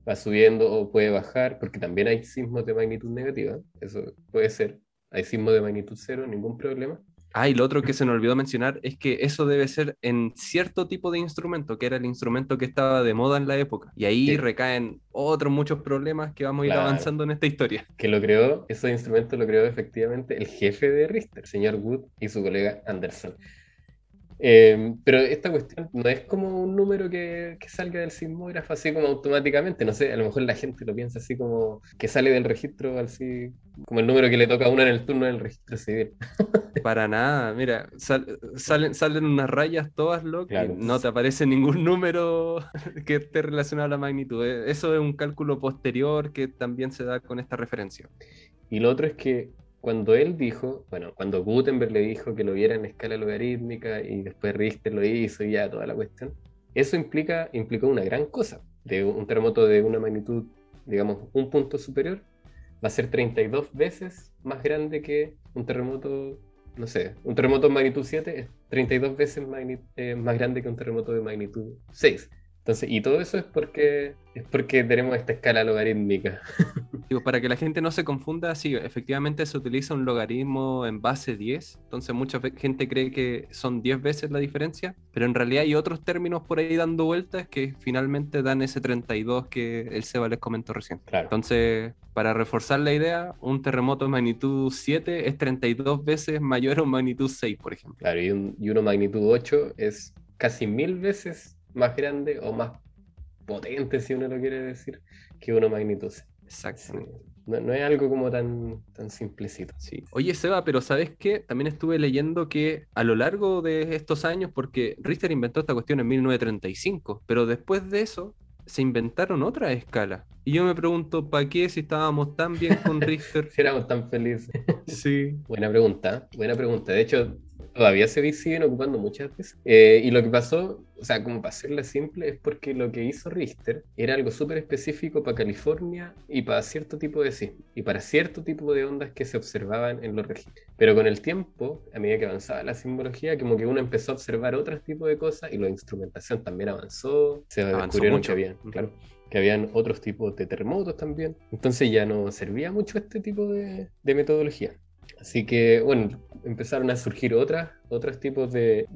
va subiendo o puede bajar, porque también hay sismos de magnitud negativa, eso puede ser. Hay sismos de magnitud cero, ningún problema. Ah, y lo otro que se nos olvidó mencionar es que eso debe ser en cierto tipo de instrumento, que era el instrumento que estaba de moda en la época. Y ahí Sí. recaen otros muchos problemas que vamos a ir Claro. avanzando en esta historia. Que lo creó, esos instrumentos lo creó efectivamente el jefe de Richter, señor Wood y su colega Anderson. Eh, pero esta cuestión no es como un número que, que salga del sismógrafo así como automáticamente, no sé, a lo mejor la gente lo piensa así como que sale del registro así, como el número que le toca a uno en el turno del registro civil. (laughs) Para nada, mira, sal- salen, salen unas rayas todas locas Claro. y no te aparece ningún (laughs) número (laughs) que esté relacionado a la magnitud. Eh, Eso es un cálculo posterior que también se da con esta referencia. Y lo otro es que cuando él dijo, bueno, cuando Gutenberg le dijo que lo viera en escala logarítmica y después Richter lo hizo y ya toda la cuestión, eso implica, implicó una gran cosa. De un terremoto de una magnitud, digamos, un punto superior, va a ser 32 veces más grande que un terremoto, no sé, un terremoto de magnitud 7 es 32 veces eh, más grande que un terremoto de magnitud 6. Entonces, y todo eso es porque, es porque tenemos esta escala logarítmica. (laughs) Digo, para que la gente no se confunda, sí, efectivamente se utiliza un logaritmo en base 10, entonces mucha gente cree que son 10 veces la diferencia, pero en realidad hay otros términos por ahí dando vueltas que finalmente dan ese 32 que el Seba les comentó recién. Claro. Entonces, para reforzar la idea, un terremoto de magnitud 7 es 32 veces mayor a un magnitud 6, por ejemplo. Claro, y, un- y uno magnitud 8 es casi mil veces más grande o más potente, si uno lo quiere decir, que uno magnitud 6. Sí. Exactamente. No, no es algo como tan, tan simplecito. Sí. Oye, Seba, pero ¿sabes qué? También estuve leyendo que a lo largo de estos años, porque Richter inventó esta cuestión en 1935, pero después de eso se inventaron otras escalas. Y yo me pregunto, ¿para qué si estábamos tan bien con (laughs) Richter? Si éramos tan felices. (laughs) Sí. Buena pregunta, buena pregunta. De hecho, todavía se siguen ocupando muchas veces. Eh, y lo que pasó, o sea, como para hacerla simple, es porque lo que hizo Richter era algo súper específico para California y para cierto tipo de sismos y para cierto tipo de ondas que se observaban en los registros. Pero con el tiempo, a medida que avanzaba la sismología, como que uno empezó a observar otros tipos de cosas y la instrumentación también avanzó. Se Avanzó descubrieron mucho. que habían, claro, que habían otros tipos de terremotos también. Entonces ya no servía mucho este tipo de, de metodología. Así que, bueno, empezaron a surgir otras, otros tipos de,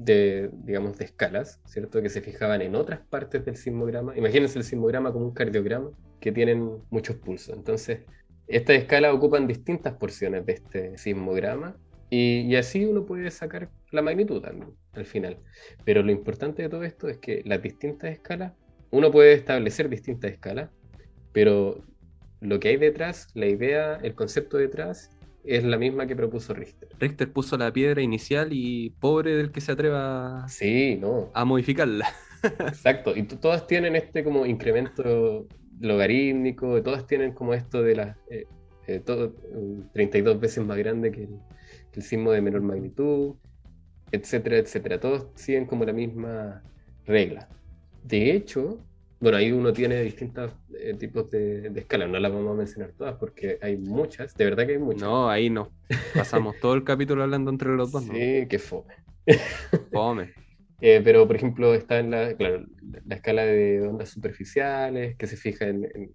digamos, de escalas, ¿cierto? Que se fijaban en otras partes del sismograma. Imagínense el sismograma como un cardiograma que tienen muchos pulsos. Entonces, estas escalas ocupan distintas porciones de este sismograma y, y así uno puede sacar la magnitud también al final. Pero lo importante de todo esto es que las distintas escalas, uno puede establecer distintas escalas, pero lo que hay detrás, la idea, el concepto detrás, es la misma que propuso Richter. Richter puso la piedra inicial y pobre del que se atreva Sí, no, a modificarla. (laughs) exacto. Y to- todas tienen este como incremento logarítmico, todas tienen como esto de las... eh, eh, todo, 32 veces más grande que el, el sismo de menor magnitud, etcétera, etcétera. Todos siguen como la misma regla. De hecho, bueno, ahí uno tiene distintos eh, tipos de, de escalas, no las vamos a mencionar todas porque hay muchas, de verdad que hay muchas. No, ahí no. Pasamos (laughs) todo el capítulo hablando entre los dos, ¿no? Sí, que fome. (laughs) Fome. Eh, pero, por ejemplo, está en la, claro, la escala de ondas superficiales, que se fija en, en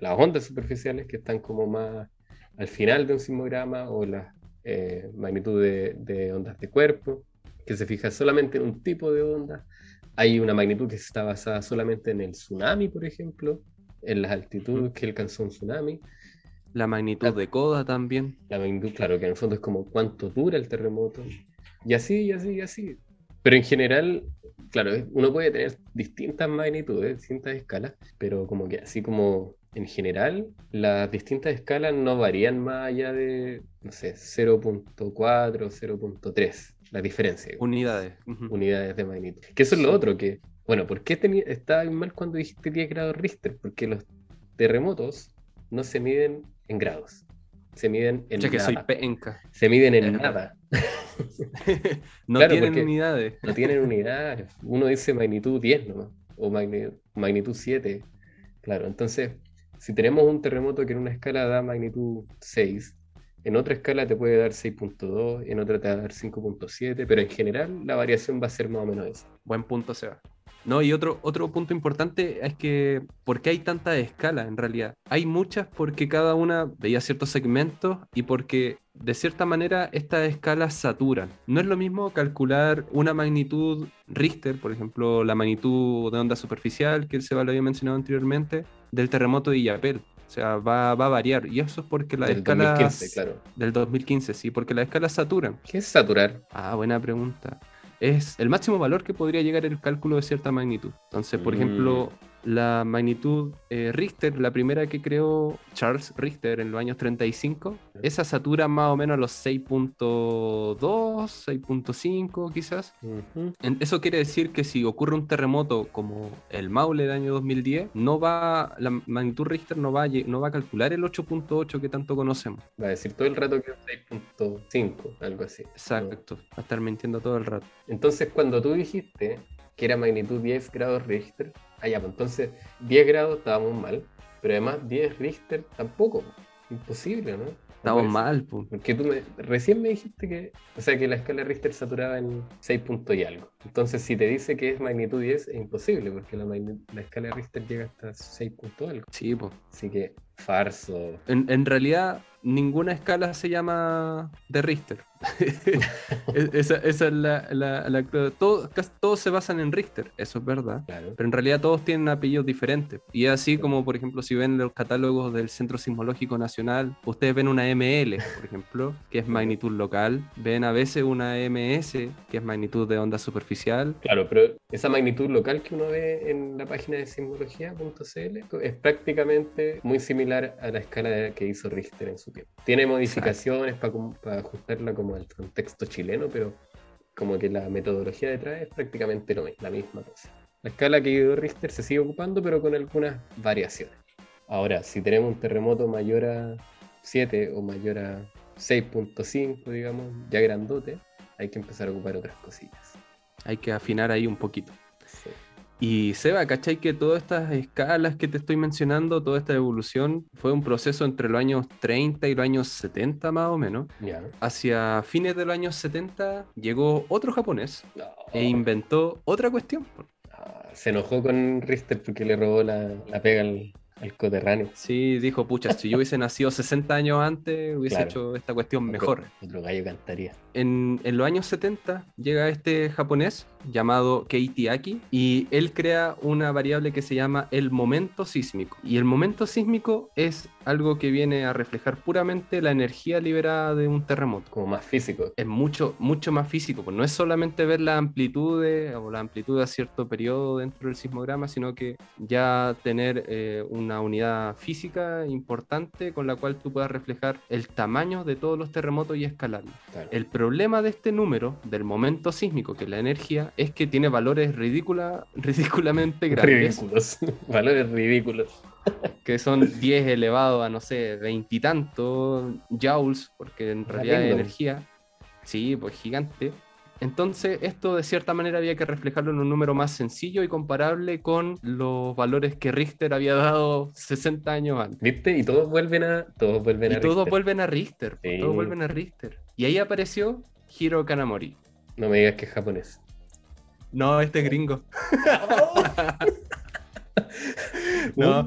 las ondas superficiales que están como más al final de un sismograma, o la eh, magnitud de, de ondas de cuerpo, que se fija solamente en un tipo de onda. Hay una magnitud que está basada solamente en el tsunami, por ejemplo, en las altitudes que alcanzó un tsunami. La magnitud de coda también. La magnitud, claro, que en el fondo es como cuánto dura el terremoto. Y así, y así, y así. Pero en general, claro, uno puede tener distintas magnitudes, distintas escalas, pero como que así como en general, las distintas escalas no varían más allá de, no sé, 0.4 o 0.3, la diferencia Unidades. unidades de magnitud. Que eso es lo otro, que, bueno, ¿por qué estaba mal cuando dijiste 10 grados Richter? Porque los terremotos no se miden en grados, se miden en Ya que soy nada. penca. Se miden en Eh, nada, (laughs) no Claro, tienen unidades. no tienen unidades. Uno dice magnitud 10 nomás, o magni- magnitud 7. Claro, entonces, si tenemos un terremoto que en una escala da magnitud 6, en otra escala te puede dar 6.2, en otra te va a dar 5.7, pero en general la variación va a ser más o menos esa. Buen punto, Seba. No, y otro, otro punto importante es que, ¿por qué hay tantas escalas en realidad? Hay muchas porque cada una veía ciertos segmentos y porque de cierta manera estas escalas saturan. No es lo mismo calcular una magnitud Richter, por ejemplo, la magnitud de onda superficial que Seba lo había mencionado anteriormente, del terremoto de Illapel. O sea, va, va a variar. Y eso es porque las Del escalas 2015, claro. del 2015, sí, porque las escalas saturan. ¿Qué es saturar? Ah, buena pregunta. Es el máximo valor que podría llegar el cálculo de cierta magnitud. Entonces, por Mm. ejemplo, la magnitud eh, Richter, la primera que creó Charles Richter en los años 35, esa satura más o menos a los 6.2, 6.5 quizás. Ujú. En- Eso quiere decir que si ocurre un terremoto como el Maule del año 2010, no va, la magnitud Richter no va, a, no va a calcular el 8.8 que tanto conocemos. Va a decir todo el rato que es 6.5, algo así. Exacto, va a estar mintiendo todo el rato. Entonces, cuando tú dijiste que era magnitud 10 grados Richter, ah, ya, pues entonces 10 grados estábamos mal, pero además 10 Richter tampoco. Imposible, ¿no? Estamos puede ser. mal, pues. Porque tú me, recién me dijiste que, o sea, que la escala Richter saturaba en 6 puntos y algo. Entonces, si te dice que es magnitud 10, es imposible, porque la, la escala Richter llega hasta 6 puntos algo. Sí, pues. Así que, farso. En, en realidad, ninguna escala se llama de Richter. Es- (laughs) esa, esa es la. la- la- todo- casi todos se basan en Richter, eso es verdad. Claro. Pero en realidad todos tienen apellidos diferentes. Y es así como, por ejemplo, si ven los catálogos del Centro Sismológico Nacional, ustedes ven una ML, por ejemplo, que es magnitud local. Ven a veces una MS, que es magnitud de onda superficial. Claro, pero esa magnitud local que uno ve en la página de sismología.cl es prácticamente muy similar a la escala que hizo Richter en su tiempo. Tiene modificaciones para ajustarla como al contexto chileno, pero como que la metodología detrás es prácticamente lo la misma cosa. La escala que hizo Richter se sigue ocupando, pero con algunas variaciones. Ahora, si tenemos un terremoto mayor a 7 o mayor a 6.5, digamos, ya grandote, hay que empezar a ocupar otras cosillas. Hay que afinar ahí un poquito. Sí. Y Seba, ¿cachai que todas estas escalas que te estoy mencionando, toda esta evolución, fue un proceso entre los años 30 y los años 70 más o menos? Ya. Hacia fines de los años 70 llegó otro japonés No. e inventó otra cuestión. Ah, se enojó con Richter porque le robó la, la pega al, al coterráneo. Sí, dijo, pucha, si yo hubiese nacido 60 años antes, hubiese Claro. hecho esta cuestión mejor. Otro, otro gallo cantaría. En, en los años 70 llega este japonés llamado Keiti Aki y él crea una variable que se llama el momento sísmico. Y el momento sísmico es algo que viene a reflejar puramente la energía liberada de un terremoto. Como más físico. Es mucho, mucho más físico, pues no es solamente ver la amplitud de- o la amplitud a cierto periodo dentro del sismograma, sino que ya tener eh, una unidad física importante con la cual tú puedas reflejar el tamaño de todos los terremotos y escalarlos. Claro. El problema de este número, del momento sísmico, que es la energía, es que tiene valores ridícula, (laughs) ridículamente grandes. Ridículos. (laughs) Valores ridículos. (laughs) que son 10 elevado a, no sé, veintitantos joules, porque en realidad es energía. Sí, pues gigante. Entonces, esto de cierta manera había que reflejarlo en un número más sencillo y comparable con los valores que Richter había dado 60 años antes. ¿Viste? Y todos vuelven a. Todos vuelven Y a. todos Richter. vuelven a Richter, Sí. todos vuelven a Richter. Y ahí apareció Hiro Kanamori. No me digas que es japonés. No, este es gringo. (laughs) (laughs) No.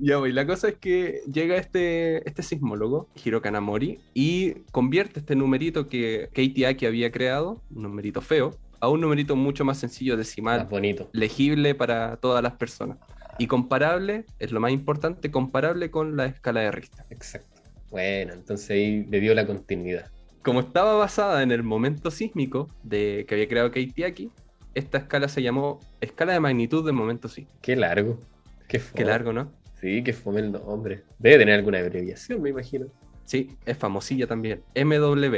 Ya voy, la cosa es que llega este, este sismólogo, Hiro Kanamori, y convierte este numerito que Keiti Aki había creado, un numerito feo, a un numerito mucho más sencillo, decimal, Más bonito. legible para todas las personas. Y comparable, es lo más importante, comparable con la escala de Richter. Exacto. Bueno, entonces ahí le dio la continuidad. Como estaba basada en el momento sísmico de, que había creado Keiti Aki, esta escala se llamó escala de magnitud del momento sísmico. Qué largo. Qué. Qué largo, ¿no? Sí, que fome el nombre. Debe tener alguna abreviación, me imagino. Sí, es famosilla también. MW.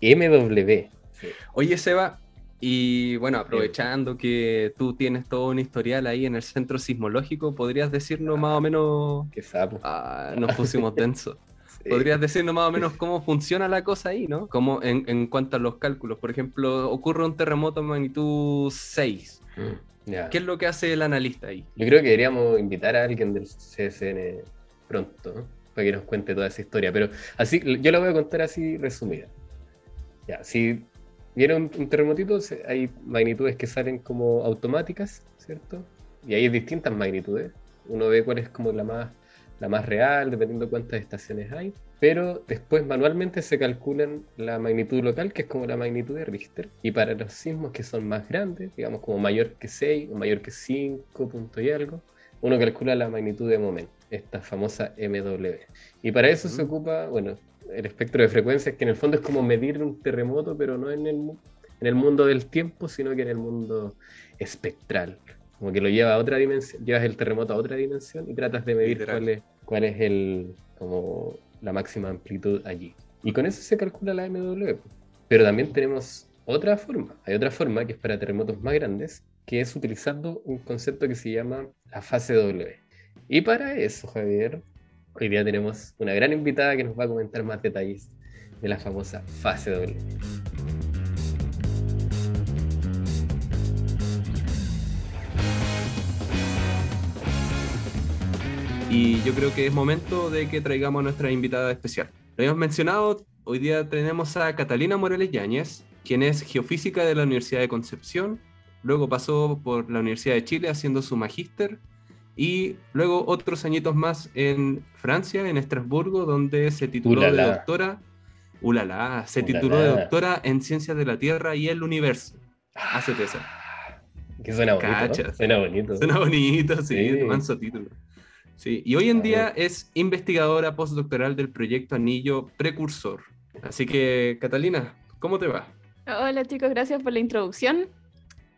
MW. Sí. Oye, Seba, y bueno, aprovechando que tú tienes todo un historial ahí en el centro sismológico, ¿podrías decirnos más o menos... Qué sapo. Ah, nos pusimos (laughs) densos. Sí. ¿Podrías decirnos más o menos cómo funciona la cosa ahí, no? Como en, en cuanto a los cálculos. Por ejemplo, ocurre un terremoto de magnitud 6. Mm, ¿Qué es lo que hace el analista ahí? Yo creo que deberíamos invitar a alguien del CSN pronto, ¿no? Para que nos cuente toda esa historia. Pero así, yo la voy a contar así resumida. Ya, si vieron un terremotito, hay magnitudes que salen como automáticas, ¿cierto? Y hay distintas magnitudes. Uno ve cuál es como la más, la más real, dependiendo cuántas estaciones hay. Pero después manualmente se calculan la magnitud local, que es como la magnitud de Richter. Y para los sismos que son más grandes, digamos como mayor que 6 o mayor que 5 punto y algo, uno calcula la magnitud de momento, esta famosa MW. Y para eso se ocupa, bueno, el espectro de frecuencias, que en el fondo es como medir un terremoto, pero no en el, en el mundo del tiempo, sino que en el mundo espectral. Como que lo lleva a otra dimensión, llevas el terremoto a otra dimensión y tratas de medir Literal. cuál es, cuál es el, como la máxima amplitud allí. Y con eso se calcula la MW. Pero también tenemos otra forma. Hay otra forma que es para terremotos más grandes, que es utilizando un concepto que se llama la fase W. Y para eso, Javier, hoy día tenemos una gran invitada que nos va a comentar más detalles de la famosa fase W. Y yo creo que es momento de que traigamos a nuestra invitada especial. Lo habíamos mencionado, hoy día tenemos a Catalina Morales Yáñez, quien es geofísica de la Universidad de Concepción, luego pasó por la Universidad de Chile haciendo su magíster y luego otros añitos más en Francia, en Estrasburgo, donde se tituló de Ulala. doctora. Ulala, se Ulala. tituló de doctora en Ciencias de la Tierra y el Universo. Hace esa. Que suena bonito. ¿no? Suena bonito. Suena bonito, sí, Sí. de manso título. Sí, y hoy en día es investigadora postdoctoral del proyecto Anillo Precursor. Así que, Catalina, ¿cómo te va? Hola chicos, gracias por la introducción.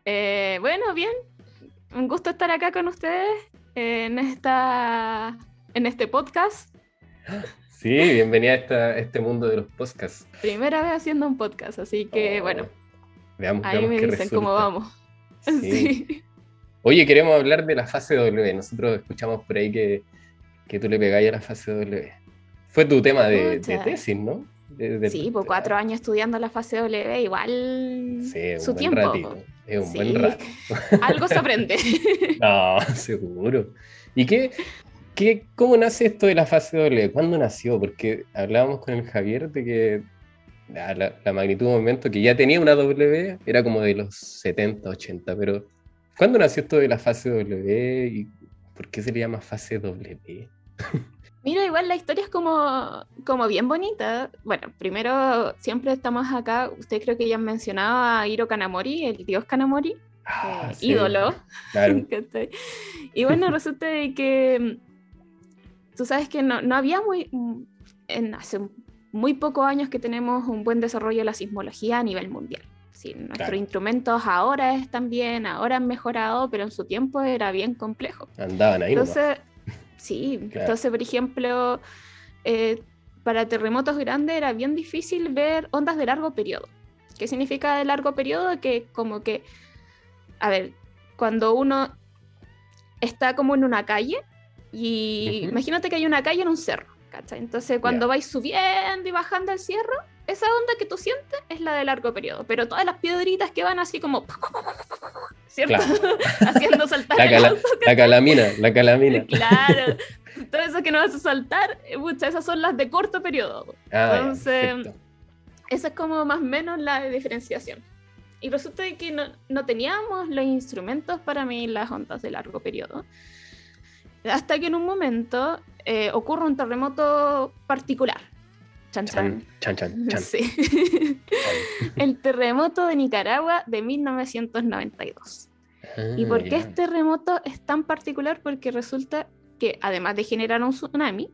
Eh, bueno, bien, un gusto estar acá con ustedes en, esta, en este podcast. Sí, bienvenida a, esta- a este mundo de los podcasts. Primera vez haciendo un podcast, así que Oh, bueno, Veamos, ahí veamos me qué dicen cómo vamos. Sí. (laughs) Sí. Oye, queremos hablar de la fase W. Nosotros escuchamos por ahí que, que tú le pegáis a la fase W. Fue tu tema de, tesis, ¿no? De- de- Sí, por cuatro años estudiando la fase W, igual Sí, su tiempo. ratito. Es un Sí. buen rato. (laughs) Algo se aprende. (laughs) No, seguro. ¿Y qué, qué, cómo nace esto de la fase W? ¿Cuándo nació? Porque hablábamos con el Javier de que la magnitud de momento que ya tenía una W era como de los 70, 80, pero ¿cuándo nació esto de la fase W y por qué se le llama fase W? (laughs) Mira, igual la historia es como, como bien bonita. Bueno, primero siempre estamos acá, usted creo que ya han mencionado a Hiro Kanamori, el dios Kanamori, Ah, eh, sí, ídolo. Claro. (laughs) Y bueno, resulta de que mm, tú sabes que no, no había muy, mm, en hace muy pocos años que tenemos un buen desarrollo de la sismología a nivel mundial. Sí, nuestros Claro. instrumentos ahora están bien, ahora han mejorado, pero en su tiempo era bien complejo. Andaban ahí nomás. Entonces, (laughs) sí, Claro. entonces, por ejemplo, eh, para terremotos grandes era bien difícil ver ondas de largo periodo. ¿Qué significa de largo periodo? Que como que, a ver, cuando uno está como en una calle y Ujú. imagínate que hay una calle en un cerro, ¿cachai? Entonces cuando Ya. vais subiendo y bajando el cerro, esa onda que tú sientes es la de largo periodo, pero todas las piedritas que van así como, ¿cierto? Claro. (laughs) Haciendo saltar La, cala- calamina, la calamina. Claro. Todo eso que no vas a saltar, eh, pucha, esas son las de corto periodo. Ah, Entonces, perfecto. Esa es como más o menos la diferenciación. Y resulta que no, no teníamos los instrumentos para medir las ondas de largo periodo. Hasta que en un momento eh, ocurre un terremoto particular. Chan, chan. Chan, chan, chan, (laughs) chan. Sí. (laughs) El terremoto de Nicaragua de 1992. ¿Y Ah, por qué este terremoto es tan particular? Porque resulta que además de generar un tsunami,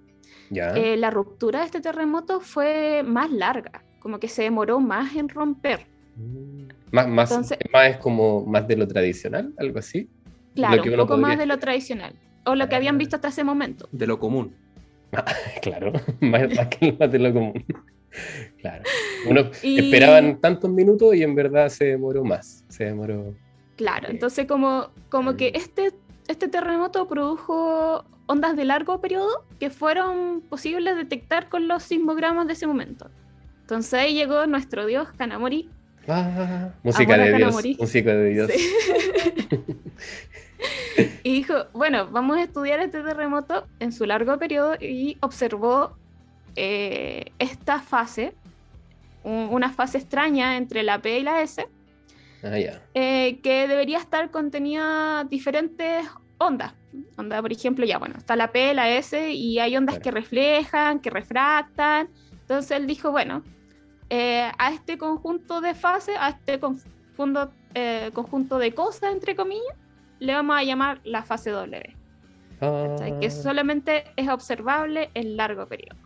Ya. eh, la ruptura de este terremoto fue más larga, como que se demoró más en romper. Mm. Más, más, Entonces- más es como más de lo tradicional, algo así. Claro, que un poco más de lo tradicional, o lo que habían Ah. visto hasta ese momento. De lo común. (laughs) Claro, (laughs) más, más que más de lo común. (laughs) Claro. Uno Y- esperaban tantos minutos y en verdad se demoró más. Se demoró. Claro, Ok. entonces como, como que Mm. este, este terremoto produjo ondas de largo periodo que fueron posibles detectar con los sismogramas de ese momento. Entonces ahí llegó nuestro dios Kanamori. Ah, música de Dios. Kanamori. Música de Dios. Sí. (laughs) y dijo, bueno, vamos a estudiar este terremoto en su largo periodo y observó eh, esta fase, un- una fase extraña entre la P y la S, Ah, eh, que debería estar contenida diferentes ondas. Onda, por ejemplo, ya bueno, está la P, la S y hay ondas Claro. que reflejan, que refractan. Entonces él dijo, bueno, eh, a este conjunto de fases, a este conjunto, conjunto de cosas, entre comillas, le vamos a llamar la fase W. ¿cachai? Que Ah. solamente es observable en largo periodo.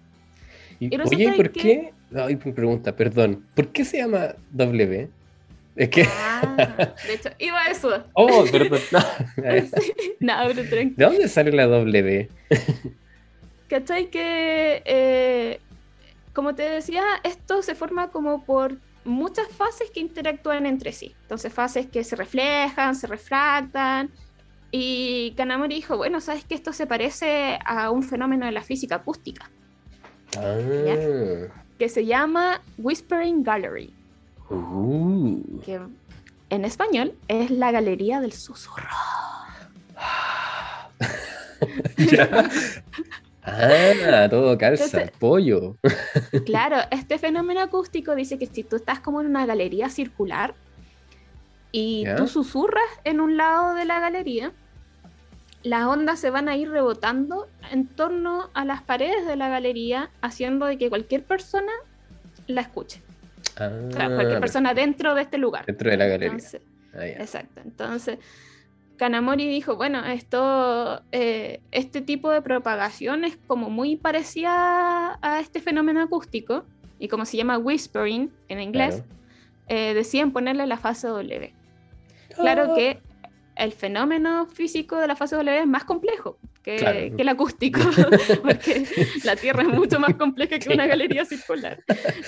Y- y oye, ¿y por que- qué? Pregunta, perdón. ¿Por qué se llama W? Es que. Ah, de hecho, iba a eso. (laughs) Oh, perdón. (laughs) No, pero tranquilo. ¿De dónde sale la W? ¿Cachai? Que, eh, como te decía, esto se forma como por muchas fases que interactúan entre sí. Entonces, fases que se reflejan, se refractan. Y Kanamori dijo, bueno, ¿sabes que esto se parece a un fenómeno de la física acústica? Ah. Que se llama Whispering Gallery, Uh. que en español es la galería del susurro. (laughs) Ya. (laughs) Ah, todo calza, Entonces- pollo. Claro, (laughs) este fenómeno acústico dice que si tú estás como en una galería circular y ¿Ya? tú susurras en un lado de la galería, las ondas se van a ir rebotando en torno a las paredes de la galería, haciendo de que cualquier persona la escuche. Ah, O sea, cualquier persona dentro de este lugar. dentro de la galería. Entonces, Ah. Exacto. Entonces, Kanamori dijo, bueno, esto, eh, este tipo de propagación es como muy parecida a este fenómeno acústico, y como se llama whispering en inglés, Claro. eh, deciden ponerle la fase W. Claro Ah. que el fenómeno físico de la fase W es más complejo que, Claro. que el acústico, (laughs) porque la Tierra es mucho más compleja que una galería circular.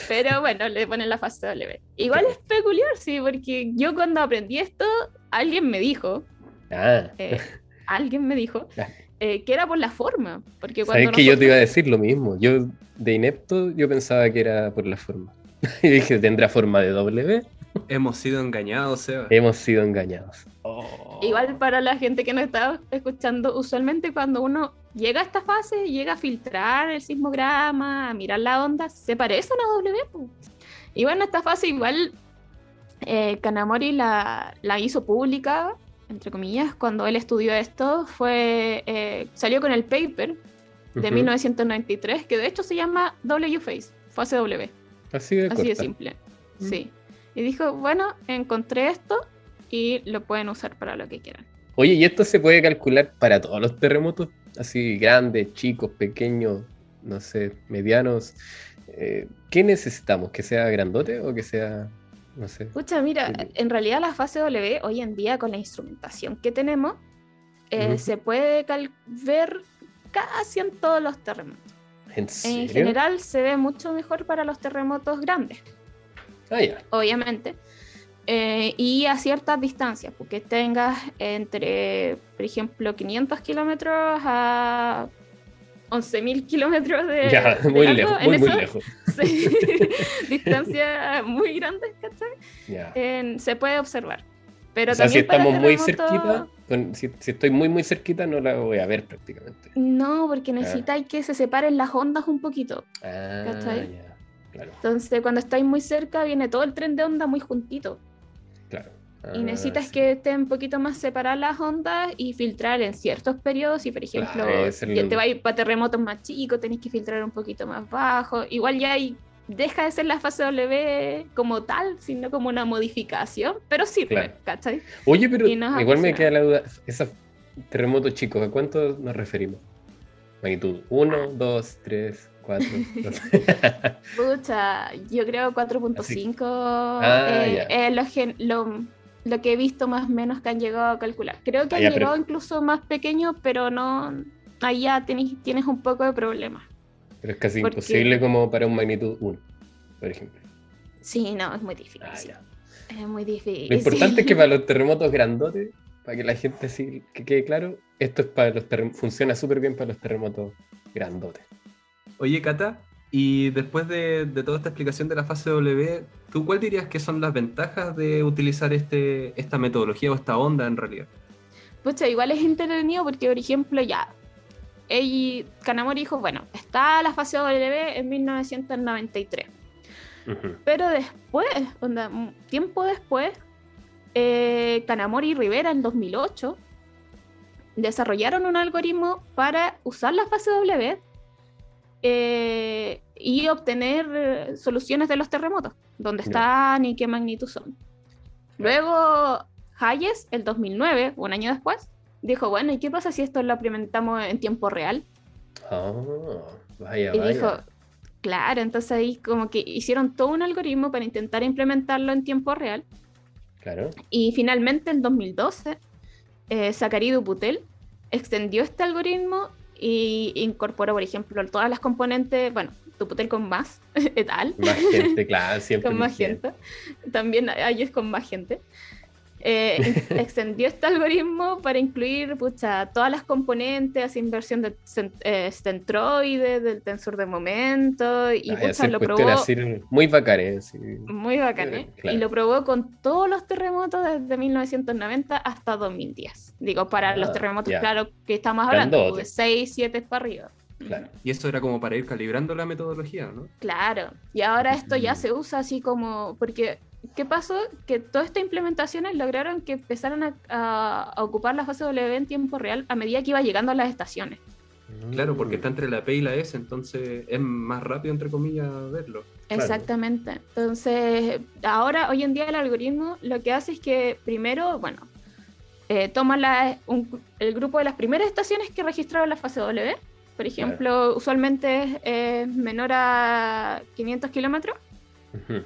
Pero bueno, le ponen la fase W. Igual es peculiar, sí, porque yo cuando aprendí esto, alguien me dijo, Ah, eh, alguien me dijo, Ya. eh, que era por la forma. Porque cuando sabes que yo te iba a decir lo mismo. Yo de inepto yo pensaba que era por la forma. (laughs) Y dije, ¿tendrá forma de W? Hemos sido engañados, Seba. Hemos sido engañados. Oh. Igual para la gente que nos está escuchando, usualmente cuando uno llega a esta fase, llega a filtrar el sismograma, a mirar la onda, se parece a una W. po. Y bueno, esta fase igual eh, Kanamori la, la hizo pública, entre comillas, cuando él estudió esto, fue eh, salió con el paper de Ujú. 1993, que de hecho se llama W-Phase, fase W. Así de Así de simple. Mm. Sí. Y dijo, bueno, encontré esto y lo pueden usar para lo que quieran. Oye, ¿y esto se puede calcular para todos los terremotos? Así grandes, chicos, pequeños, no sé, medianos. Eh, ¿Qué necesitamos? ¿Que sea grandote o que sea, no sé? Escucha, mira, en realidad la fase W hoy en día con la instrumentación que tenemos eh, se puede ver casi en todos los terremotos. ¿En serio? En general se ve mucho mejor para los terremotos grandes, Ah, obviamente. eh, y a ciertas distancias, porque tengas entre, por ejemplo, 500 kilómetros a 11.000 kilómetros de. Ya, de muy lejos, muy, muy lejos. (laughs) sí, (laughs) distancias muy grandes, ¿cachai? En- se puede observar. Pero O sea, si también para estamos muy cerquita, con- si, si estoy muy, muy cerquita, no la voy a ver prácticamente. No, porque necesitáis que se separen las ondas un poquito. Ah, ¿Cachai? Claro, Entonces, cuando estáis muy cerca, viene todo el tren de onda muy juntito. Claro. y Ah, necesitas sí. que estén un poquito más separadas las ondas y filtrar en ciertos periodos. Y, por ejemplo, Claro, ese es ya el- te vais para terremotos más chicos, tenéis que filtrar un poquito más bajo. Igual ya hay, deja de ser la fase W como tal, sino como una modificación, pero sirve, Claro. ¿cachai? Oye, pero igual me queda la duda. Esos terremotos chicos, ¿a cuántos nos referimos? Magnitud 1, 2, 3, 4. Pucha, yo creo 4.5 Ah, eh, lo, gen- lo, lo que he visto más o menos que han llegado a calcular. Creo que Ah, han ya, pero- llegado incluso más pequeños, pero no. Ahí ya tienes, tienes un poco de problema. Pero es casi Porque- imposible como para un magnitud 1, por ejemplo. Sí, no, es muy difícil. Ah. Es muy difícil. Lo importante es que para los terremotos grandotes, para que la gente sí que quede claro, esto es para los funciona súper bien para los terremotos grandotes. Oye, Cata, y después de, de toda esta explicación de la fase W, ¿tú cuál dirías que son las ventajas de utilizar este, esta metodología o esta onda en realidad? Pucha, igual es entretenido porque, por ejemplo, ya. Kanamori dijo, bueno, está la fase W en 1993. Ujú. Pero después, onda, tiempo después, eh, Kanamori y Rivera en 2008 desarrollaron un algoritmo para usar la fase W eh, y obtener eh, soluciones de los terremotos, dónde están y qué magnitud son. Luego, Hayes, el 2009, un año después, dijo, bueno, ¿y qué pasa si esto lo implementamos en tiempo real? Vaya, Y vaya. dijo, claro, entonces ahí como que hicieron todo un algoritmo para intentar implementarlo en tiempo real. Claro. Y finalmente en 2012, eh, Zachary Duputel extendió este algoritmo y incorporó, por ejemplo, todas las componentes, bueno, Duputel con más, (laughs) et al, Más gente, claro, siempre. (laughs) con más gente. También hay es con más gente. Eh, (laughs) extendió este algoritmo para incluir pucha, todas las componentes, así inversión de cen- eh, centroide, del tensor de momento, y Ay, pucha, lo probó así muy bacanes. sí. muy bacán, ¿eh? Claro. Y lo probó con todos los terremotos desde 1990 hasta 2010. Digo, para Ah, los terremotos, ya. claro, que estamos hablando, Grandote. de 6, 7 para arriba. Claro. Y eso era como para ir calibrando la metodología, ¿no? Claro, y ahora esto ya se usa así como, porque, ¿qué pasó? Que todas estas implementaciones lograron que empezaran a, a- a ocupar la fase W en tiempo real a medida que iba llegando a las estaciones. Claro, porque Mm. está entre la P y la S, entonces es más rápido, entre comillas, verlo. Claro. Exactamente. Entonces, ahora, hoy en día, el algoritmo lo que hace es que primero, bueno, eh, toma la- un- el grupo de las primeras estaciones que registraron la fase W. Por ejemplo, usualmente es eh, menor a 500 kilómetros. Ujú.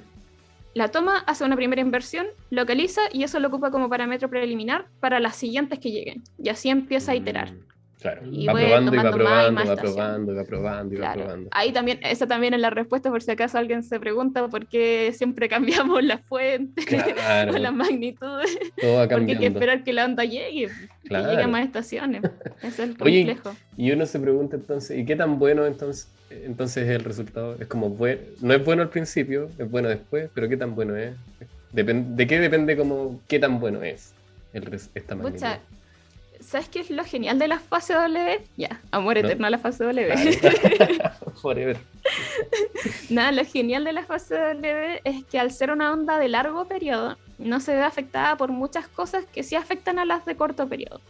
La toma, hace una primera inversión, localiza y eso lo ocupa como parámetro preliminar para las siguientes que lleguen. Y así empieza a iterar. Claro. Y va probando y va probando, va probando, y va probando y va probando. Ahí también, esa también es la respuesta por si acaso alguien se pregunta por qué siempre (laughs) cambiamos la fuente (laughs) Claro, o las magnitudes. (laughs) todo va Porque hay que cambiando. esperar que la onda llegue, que Claro. llegue a más estaciones. Ese es el Oye, complejo. Y uno se pregunta entonces, ¿y qué tan bueno entonces, entonces es el resultado? Es como, bueno, no es bueno al principio, es bueno después, pero ¿qué tan bueno es? ¿De qué depende como qué tan bueno es el esta magnitud? ¿Sabes qué es lo genial de la fase W? Ya, amor ¿No? eterno a la fase W. (laughs) Forever. (laughs) Nada, lo genial de la fase W es que al ser una onda de largo periodo, no se ve afectada por muchas cosas que sí afectan a las de corto periodo.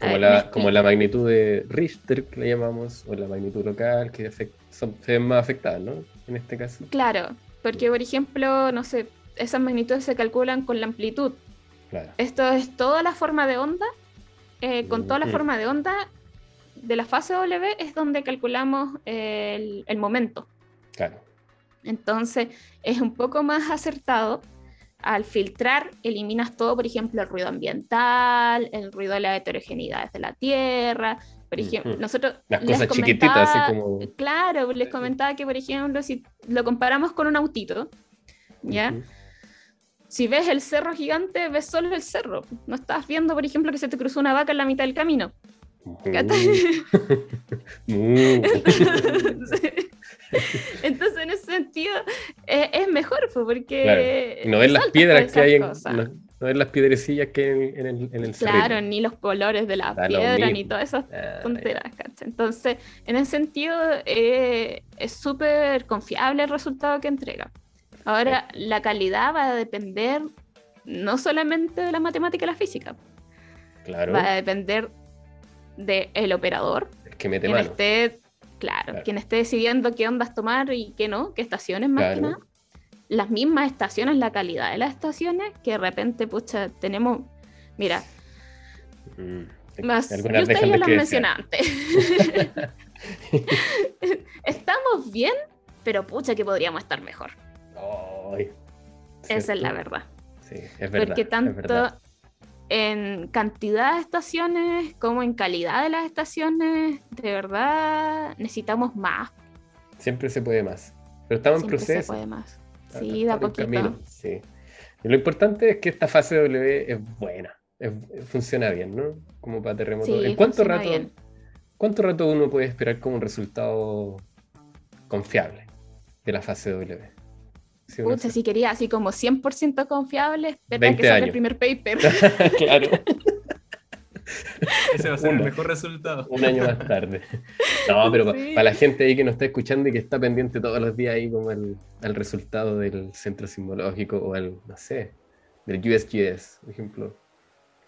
Como ver, la, como la magnitud de Richter, que le llamamos, o la magnitud local, que afect- son, se ven más afectadas, ¿no? En este caso. Claro, porque por ejemplo, no sé, esas magnitudes se calculan con la amplitud. Claro. Esto es toda la forma de onda. Eh, con toda la Ujú. forma de onda de la fase W es donde calculamos el, el momento. Claro. Entonces es un poco más acertado. Al filtrar, eliminas todo, por ejemplo, el ruido ambiental, el ruido de las heterogeneidades de la Tierra. Por ejemplo, nosotros. Las les cosas chiquititas, así como. Claro, les comentaba que, por ejemplo, si lo comparamos con un autito, ¿ya? Si ves el cerro gigante, ves solo el cerro. No estás viendo, por ejemplo, que se te cruzó una vaca en la mitad del camino. Mm. (laughs) Entonces, en ese sentido, eh, es mejor, porque. Claro. No ves las piedras que hay en. No, no ves las piedrecillas que hay en, en el, en el Claro, cerrito. ni los colores de la Da lo piedra, ni todas esas tonteras. Entonces, en ese sentido, eh, es súper confiable el resultado que entrega. Ahora, la calidad va a depender no solamente de la matemática y la física, Claro, va a depender del operador, es que mete quien mano. esté, claro, Claro. quien esté decidiendo qué ondas tomar y qué no, qué estaciones más que nada. Las mismas estaciones, la calidad de las estaciones, que de repente, pucha, tenemos, mira, Mm. más, yo ustedes ya de crecer. mencioné antes. (laughs) (laughs) Estamos bien, pero pucha que podríamos estar mejor. Esa es la verdad. Sí, es verdad. Porque tanto verdad. en cantidad de estaciones como en calidad de las estaciones, de verdad necesitamos más. Siempre se puede más. Pero estamos en Siempre se proceso. puede más. Está- Sí, de a poquito. camino, Sí. Y lo importante es que esta fase W es buena. es- funciona bien, ¿no? Como para terremoto. Sí, ¿En cuánto rato, bien. cuánto rato uno puede esperar como un resultado confiable de la fase W? Si Pucha, si quería así como 100% confiable, espera 20 que salga años. el primer paper. (laughs) claro, Ese va a ser el mejor resultado. un año más tarde. No, pero Sí. para la gente ahí que nos está escuchando y que está pendiente todos los días ahí como el, al resultado del centro sismológico o el, no sé, del USGS, por ejemplo.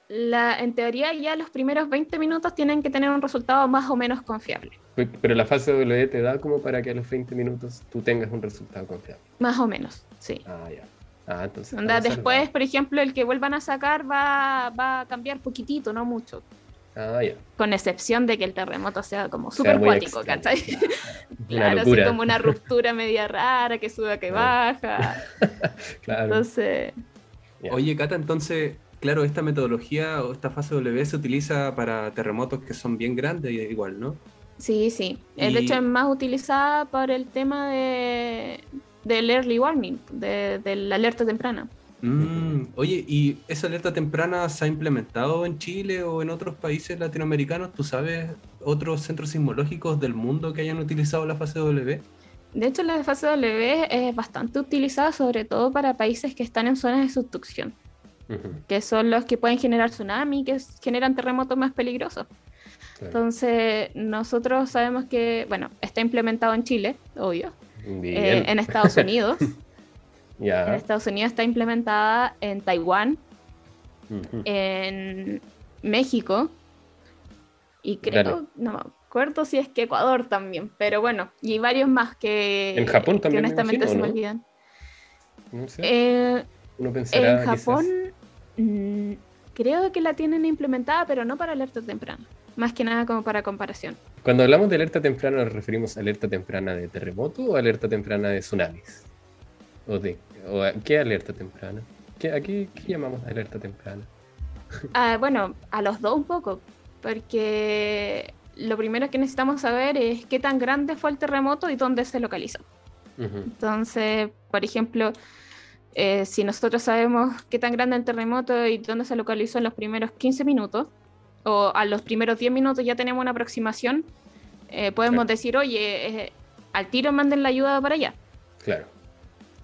La, en teoría ya los primeros 20 minutos tienen que tener un resultado más o menos confiable. Pe- Pero la fase W te da como para que a los 20 minutos tú tengas un resultado confiable. Más o menos, sí. Ah, ya. Ah, entonces. Onda, después, por ejemplo, el que vuelvan a sacar va, va a cambiar poquitito, no mucho. Ah, ya. Con excepción de que el terremoto sea como súper cuático, ¿cachai? claro. (laughs) Así como una ruptura media rara, que sube, que Claro. baja. (laughs) Claro. Entonces. Oye, Cata, entonces, claro, esta metodología o esta fase W se utiliza para terremotos que son bien grandes igual, ¿no? sí, sí. Y- De hecho, es más utilizada por el tema de, del early warning, de, de la alerta temprana. Mm, oye, ¿y esa alerta temprana se ha implementado en Chile o en otros países latinoamericanos? ¿Tú sabes otros centros sismológicos del mundo que hayan utilizado la fase W? De hecho, la fase W es bastante utilizada sobre todo para países que están en zonas de subducción, Que son los que pueden generar tsunami, que generan terremotos más peligrosos. claro. Entonces, nosotros sabemos que, bueno, está implementado en Chile, obvio, eh, en Estados (laughs) Unidos. en ya. Estados Unidos está implementada en Taiwán, en México y creo, no me acuerdo si es que Ecuador también, pero bueno, y varios más que, En Japón también, que me honestamente imagino, se me olvidan. No sé. Eh, en quizás- Mm, creo que la tienen implementada, pero no para alerta temprana, más que nada como para comparación. Cuando hablamos de alerta temprana, ¿nos referimos a alerta temprana de terremoto o alerta temprana de tsunamis? ¿O de o a- qué alerta temprana? ¿Qué, aquí, ¿Qué llamamos alerta temprana? (laughs) Ah, bueno, a los dos un poco, porque lo primero que necesitamos saber es qué tan grande fue el terremoto y dónde se localizó. Entonces, por ejemplo, eh, si nosotros sabemos qué tan grande el terremoto y dónde se localizó en los primeros 15 minutos, o a los primeros 10 minutos ya tenemos una aproximación, eh, podemos Claro. decir, oye, eh, al tiro manden la ayuda para allá. Claro.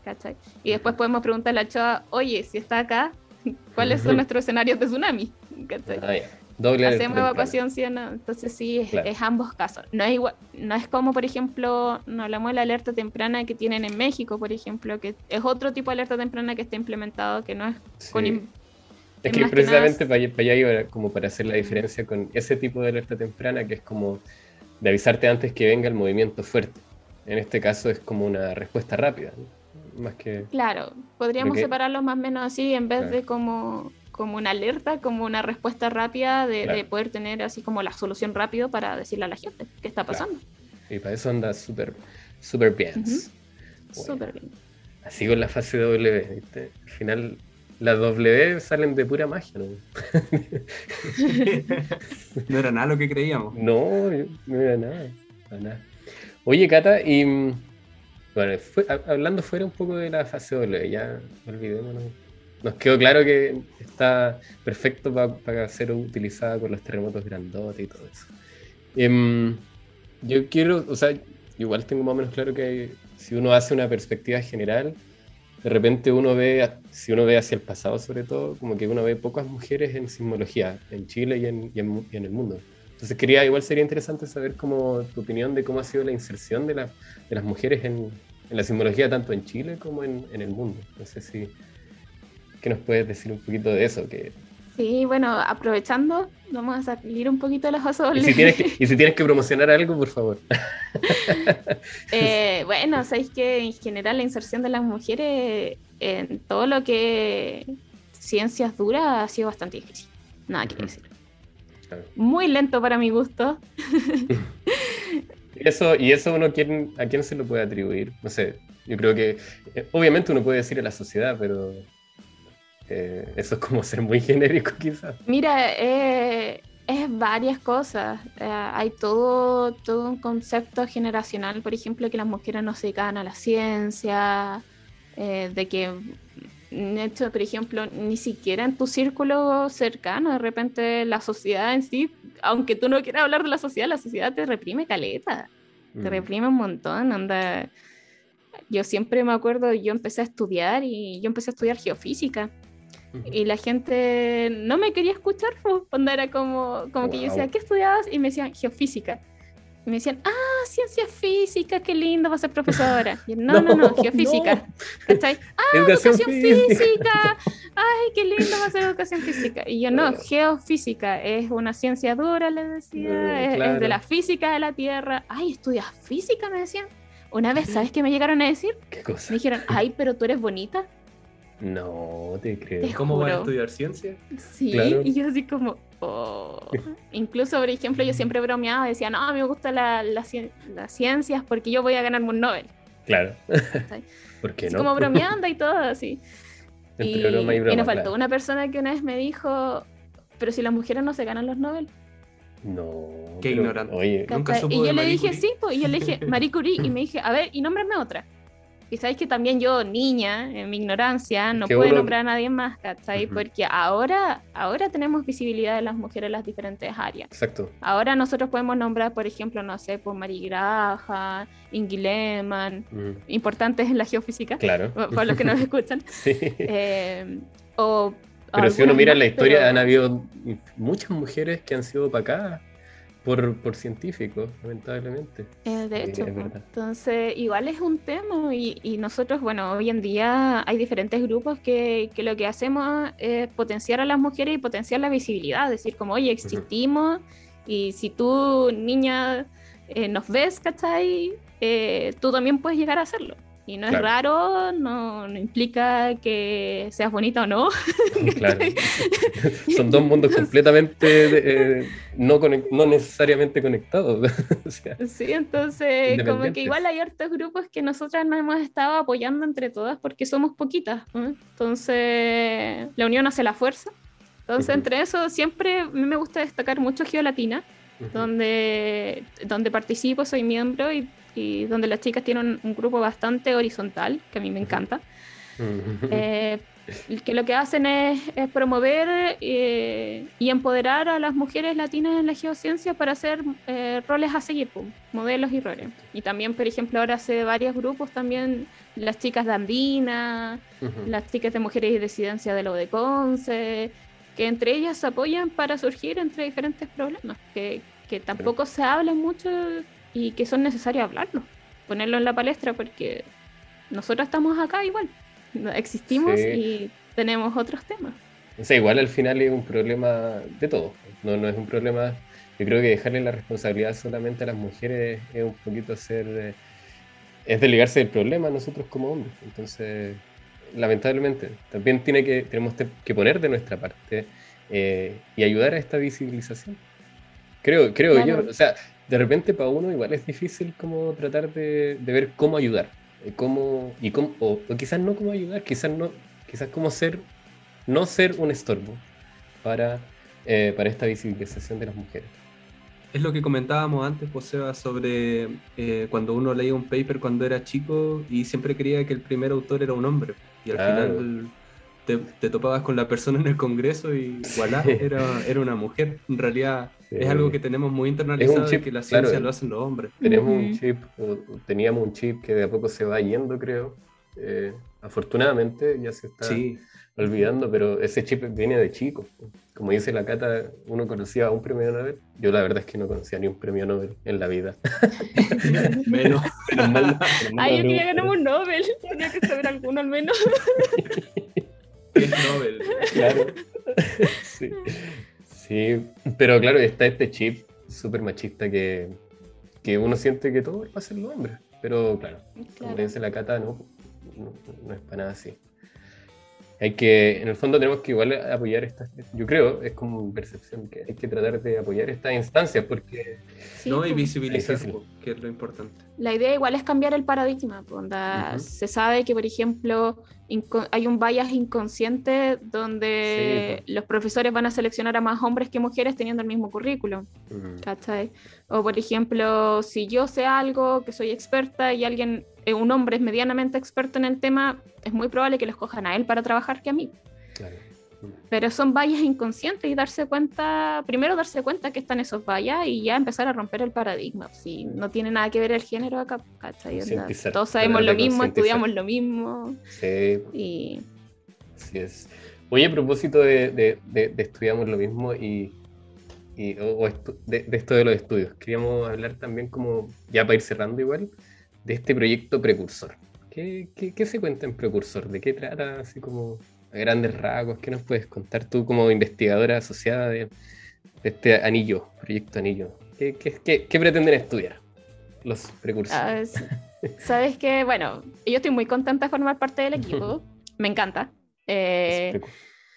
¿cachai? Y después podemos preguntarle a Choa, oye, si está acá, (laughs) ¿cuáles son nuestros escenarios de tsunami? ¿Cachai? Ah. Doble Hacemos evacuación, sí o no. Entonces sí, es, Claro. es ambos casos. No es igual, no es como, por ejemplo, no hablamos de la alerta temprana que tienen en México, por ejemplo, que es otro tipo de alerta temprana que está implementado, que no es con... Sí. im- Es es que precisamente para, allá- iba como para hacer la diferencia con ese tipo de alerta temprana que es como de avisarte antes que venga el movimiento fuerte. En este caso es como una respuesta rápida, ¿no? más que... Claro, podríamos Porque- separarlos más o menos así, en vez Claro. de como, como una alerta, como una respuesta rápida de, Claro. de poder tener así como la solución rápido para decirle a la gente qué está Claro. pasando. Y para eso anda súper súper bien. Bueno, Súper bien. Así con la fase W, ¿viste? Al final las W salen de pura magia, ¿no? (laughs) no era nada lo que creíamos. No, no era nada, nada. Oye, Cata, y mm, bueno, fue- ha- hablando fuera un poco de la fase W, ya olvidémonos nos quedó claro que está perfecto para ser utilizada con los terremotos grandotes y todo eso. Em, yo quiero, o sea, igual tengo más o menos claro que si uno hace una perspectiva general, de repente uno ve, si uno ve hacia el pasado sobre todo, como que uno ve pocas mujeres en sismología, en Chile y en, y en, el mundo. Entonces quería, igual sería interesante saber cómo, tu opinión de cómo ha sido la inserción de, la, de las mujeres en, en, la sismología tanto en Chile como en, en, el mundo. No sé si, ¿qué nos puedes decir un poquito de eso? Que Sí, bueno, aprovechando, vamos a salir un poquito de las cosas. ¿Y si tienes que, y si tienes que promocionar algo, por favor. (laughs) eh, bueno, sabéis que en general la inserción de las mujeres en todo lo que ciencias duras ha sido bastante difícil. Nada que decir. Muy lento para mi gusto. (laughs) eso, y eso uno, ¿quién, ¿a quién se lo puede atribuir? No sé, yo creo que eh, obviamente uno puede decir a la sociedad, pero eh, eso es como ser muy genérico (laughs) quizás. Mira, eh, es varias cosas. Eh, hay todo, todo un concepto generacional, por ejemplo, que las mujeres no se dedican a la ciencia, de que, de hecho, por ejemplo, ni siquiera en tu círculo cercano, de repente la sociedad en sí, aunque tú no quieras hablar de la sociedad, la sociedad te reprime caleta, te mm. reprime un montón, anda. Yo siempre me acuerdo, yo empecé a estudiar y yo empecé a estudiar geofísica. Y la gente no me quería escuchar, cuando era como, como que yo decía, ¿qué estudiabas? Y me decían, geofísica. Y me decían, ah, ciencia física, qué lindo, va a ser profesora. Y no, no, no, (laughs) geofísica. No. (laughs) Ah, educación, física. Ay, qué lindo va a ser educación física. Y yo, no, geofísica, es una ciencia dura, les decía, es, es, de la física de la Tierra. Ay, ¿estudias física? Me decían. Una vez, (gasps) ¿sabes qué me llegaron a decir? ¿Qué cosa? Me dijeron, ay, pero tú eres bonita. No, te creo. ¿Cómo vas a estudiar ciencia? Sí, y yo así como, oh. (laughs) Incluso, por ejemplo, yo siempre bromeaba, decía, no, a mí me gustan la, las ciencias porque yo voy a ganarme un Nobel. Claro. ¿Por qué no? Como bromeando y todo, (laughs) así. Y, y, nos faltó una persona que una vez me dijo, pero si las mujeres no se ganan los Nobel. No. Qué ignorante. Oye, nunca supo Y yo le dije, sí, pues, y yo le dije, Marie Curie, y me (laughs) dije, a ver, y nómbrame otra. Y sabéis que también yo, niña, en mi ignorancia, no puedo nombrar a nadie más, ¿cachai? Porque ahora, ahora tenemos visibilidad de las mujeres en las diferentes áreas. Exacto. Ahora nosotros podemos nombrar, por ejemplo, no sé, por Marie Graja, Ingi Lehmann, importantes en la geofísica. Claro. Por los que nos (laughs) escuchan. sí. Eh, o pero si uno mira la historia, han habido muchas mujeres que han sido opacadas por, por científicos, lamentablemente. Eh, de hecho, entonces igual es un tema y, y, nosotros, bueno, hoy en día hay diferentes grupos que, que, lo que hacemos es potenciar a las mujeres y potenciar la visibilidad, decir como, oye, existimos y si tú, niña, eh, nos ves, ¿cachai? Eh, tú también puedes llegar a hacerlo. Y no es raro, no, no, implica que seas bonita o no. (laughs) Claro. (laughs) Son dos mundos completamente eh, no, no necesariamente conectados. (laughs) sí, entonces como que igual hay hartos grupos que nosotras nos hemos estado apoyando entre todas porque somos poquitas. Entonces la unión hace la fuerza. Entonces entre eso siempre me gusta destacar mucho Geolatina, donde, donde participo, soy miembro y y donde las chicas tienen un, grupo bastante horizontal, que a mí me encanta, eh, que lo que hacen es, promover eh, y empoderar a las mujeres latinas en la geociencia para hacer eh, roles a seguir, modelos y roles. Y también, por ejemplo, ahora hace varios grupos también las chicas de Andina, las chicas de mujeres y disidencia de lo de Conce, que entre ellas se apoyan para surgir entre diferentes problemas, que, que tampoco se habla mucho y que son necesarios hablarlo, ponerlo en la palestra porque nosotros estamos acá igual, existimos y tenemos otros temas. O sea, igual al final es un problema de todo, no, no es un problema, yo creo que dejarle la responsabilidad solamente a las mujeres es un poquito hacer, eh, es delegarse del problema a nosotros como hombres, entonces lamentablemente también tiene que, tenemos que poner de nuestra parte eh, y ayudar a esta visibilización. Creo, creo yo, o sea, de repente para uno igual es difícil como tratar de, ver cómo ayudar, eh, cómo, y cómo, o, quizás no cómo ayudar, quizás no, quizás cómo ser, no ser un estorbo para, eh, para esta visibilización de las mujeres. Es lo que comentábamos antes, Joseba, sobre eh, cuando uno leía un paper cuando era chico y siempre creía que el primer autor era un hombre. Y al final te, te topabas con la persona en el Congreso y voilà, era, era una mujer. En realidad es algo que tenemos muy internalizado chip, y que la ciencia claro. lo hacen los hombres. Tenemos un chip, o- teníamos un chip que de a poco se va yendo, creo. Eh, afortunadamente ya se está Sí, olvidando, pero ese chip viene de chico. Como dice la Cata, uno conocía a un premio Nobel. Yo la verdad es que no conocía ni un premio Nobel en la vida. (laughs) menos. (laughs) Ay, la yo quería ganar un Nobel. Tenía que saber alguno al menos. (laughs) que es Nobel. Claro. (laughs) sí. Sí, pero claro, está este chip súper machista que, que uno siente que todo va a ser los hombres. Pero claro, como Claro. dice la Cata, no, no, no es para nada así. Hay que, en el fondo tenemos que igual apoyar estas, yo creo, es como mi percepción, que hay que tratar de apoyar estas instancias porque Sí, no, y pues. visibilizar, Sí, sí, sí. po, que es lo importante. La idea igual es cambiar el paradigma. pues, onda, Ujú. Se sabe que, por ejemplo, hay un bias inconsciente donde los profesores van a seleccionar a más hombres que mujeres teniendo el mismo currículum. mm, ¿cachai? O, por ejemplo, si yo sé algo, que soy experta y alguien, un hombre es medianamente experto en el tema, es muy probable que lo escojan a él para trabajar que a mí. claro. Pero son vallas inconscientes y darse cuenta, primero darse cuenta que están esos vallas y ya empezar a romper el paradigma. Si no tiene nada que ver el género acá, Todos sabemos lo mismo, estudiamos lo mismo Sí, y Así es. Oye, a propósito de, de- de- de estudiamos lo mismo y, y- o- o estu- de, de esto de los estudios, queríamos hablar también como, ya para ir cerrando igual, de este proyecto Precursor. ¿Qué, qué, qué se cuenta en Precursor? ¿De qué trata? Así como a grandes rasgos, ¿qué nos puedes contar tú como investigadora asociada de, de este anillo, proyecto anillo? ¿Qué, qué, qué- pretenden estudiar los precursores? ah, sabes que, bueno, yo estoy muy contenta de formar parte del (laughs) equipo, me encanta. Eh,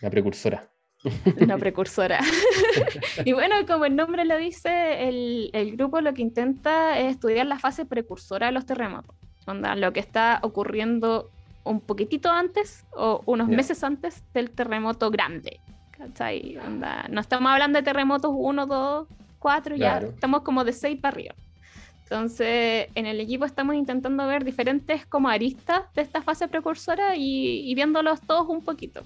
La precursora. (laughs) una precursora. (laughs) y bueno, como el nombre lo dice, el, el grupo lo que intenta es estudiar la fase precursora de los terremotos. Onda, lo que está ocurriendo un poquitito antes o unos meses antes del terremoto grande. ¿Cachai? Onda, no estamos hablando de terremotos 1, 2, 4, ya estamos como de 6 para arriba. Entonces, en el equipo estamos intentando ver diferentes como aristas de esta fase precursora y, y viéndolos todos un poquito.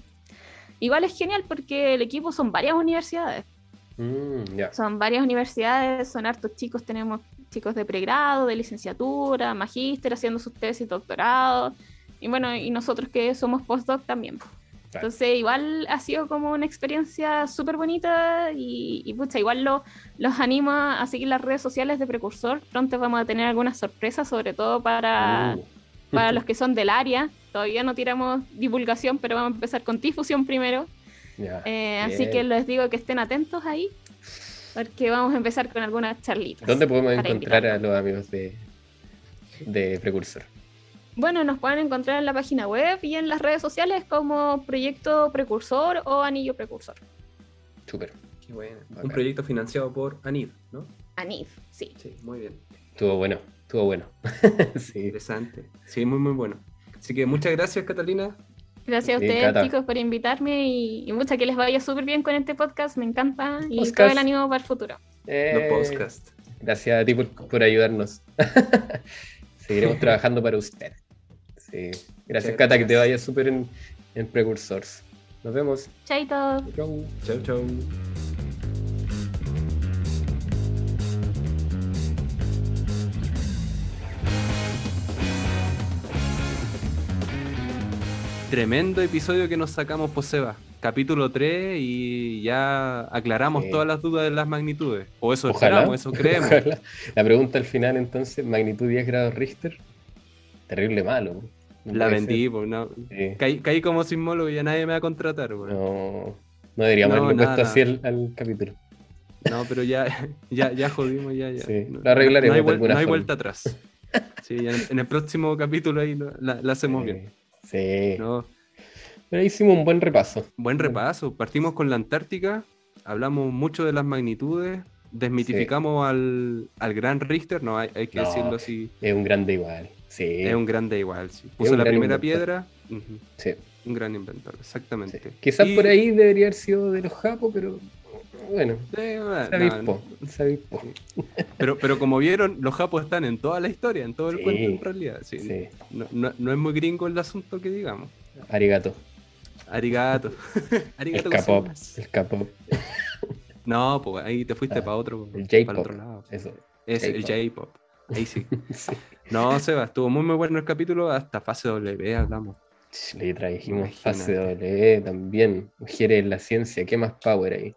Igual es genial porque el equipo son varias universidades. Mm. Son varias universidades, son hartos chicos, tenemos chicos de pregrado, de licenciatura, magíster haciendo sus tesis, doctorado, y bueno, y nosotros que somos postdoc también. Claro. Entonces, igual ha sido como una experiencia súper bonita y, y pucha, igual lo- los animo a seguir las redes sociales de Precursor. Pronto vamos a tener algunas sorpresas, sobre todo para, Uh. para los que son del área. Todavía no tiramos divulgación, pero vamos a empezar con difusión primero. Ya, Eh, así que les digo que estén atentos ahí, porque vamos a empezar con algunas charlitas. ¿Dónde podemos encontrar a los amigos de, de Precursor? Bueno, nos pueden encontrar en la página web y en las redes sociales como Proyecto Precursor o Anillo Precursor. Súper. Qué bueno. Bacán. Un proyecto financiado por ANID, ¿no? ANIF, sí. Sí, muy bien. Estuvo bueno, estuvo bueno. (laughs) sí. Interesante. Sí, muy, muy bueno. Así que muchas gracias, Catalina. Gracias a ustedes, chicos, por invitarme y, y mucha que les vaya súper bien con este podcast. Me encanta y Podcast. todo el ánimo para el futuro. Eh, Los podcasts. Gracias a ti por, por ayudarnos. (laughs) Seguiremos (laughs) trabajando para usted. Sí. Gracias, Muchas Cata, que te vaya súper en, en Precursors. Nos vemos. Chaito. Chau. Chau, chau. Tremendo episodio que nos sacamos, Poseba. Capítulo 3 y ya aclaramos todas las dudas de las magnitudes. O eso Ojalá. esperamos, eso creemos. (laughs) Ojalá. La pregunta al final, entonces, magnitud 10 grados Richter. Terrible malo. ¿no? La vendí, pues, no. Sí. Caí, caí como sismólogo y ya nadie me va a contratar, pues. No, no deberíamos No, haberle nada, puesto así al, al capítulo. No, pero ya, (laughs) ya, ya jodimos, ya, ya. Sí, lo arreglaremos No hay, de alguna no hay forma. vuelta atrás. Sí, en, el próximo capítulo ahí lo- la, la hacemos bien. Sí. ¿no? Pero hicimos un buen repaso. Buen repaso. Partimos con la Antártica, hablamos mucho de las magnitudes, desmitificamos al, al gran Richter, no, hay, hay que No. decirlo así. Es un grande igual. Sí. Es un grande igual. sí. Puso la primera inventor. piedra. Sí, Un gran inventor, sí. exactamente. Quizás Y- por ahí debería haber sido de los japos, pero bueno, se avispó. Se avispó. Pero, pero como vieron, los japos están en toda la historia, en todo el Sí. cuento en realidad. sí. Sí. No, no- no es muy gringo el asunto que digamos. Arigato. Arigato. (laughs) Arigato. El K-pop. No, pues ahí te fuiste Ah, para otro, El para otro lado. Eso. Es el J-pop. J-pop. Ahí sí. (laughs) Sí. No, Seba, estuvo muy muy bueno el capítulo, hasta fase W hablamos. Le trajimos Imagínate. fase W también. Mujeres en la ciencia. ¿Qué más power ahí?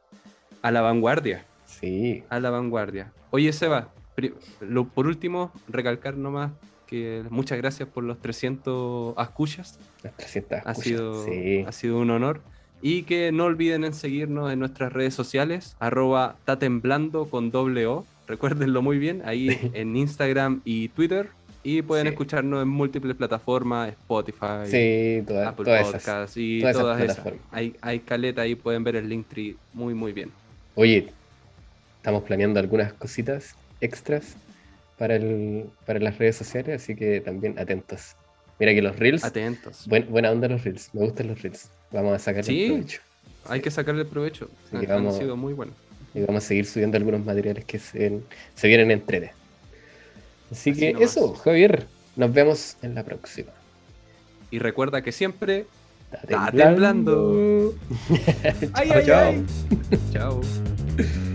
A la vanguardia, Sí. a la vanguardia. Oye, Seba, lo- por último, recalcar nomás que muchas gracias por los 300 escuchas. Las 300 Ha escuchas. sido, Sí. ha sido un honor. Y que no olviden en seguirnos en nuestras redes sociales, arroba tatemblando con doble O. Recuérdenlo muy bien, ahí (laughs) en Instagram y Twitter. Y pueden Sí. escucharnos en múltiples plataformas, Spotify, Sí, toda- Apple todas esas. Podcasts y todas todas, esas esas. plataformas. Hay, hay caleta ahí, pueden ver el Linktree muy, muy bien. Oye, estamos planeando algunas cositas extras para, el, para las redes sociales, así que también atentos. Mira que los reels, Atentos. buen- buena onda los reels, me gustan los reels. Vamos a sacarle Sí. provecho. Hay que sacarle provecho. Han, sido muy buenos. Y vamos a seguir subiendo algunos materiales que se, se vienen en 3D. Así, Así que nomás. eso, Javier, nos vemos en la próxima. Y recuerda que siempre. Está Está temblando. Chao, ¡Ay, (laughs) ay, chao. ay! Chao. (laughs)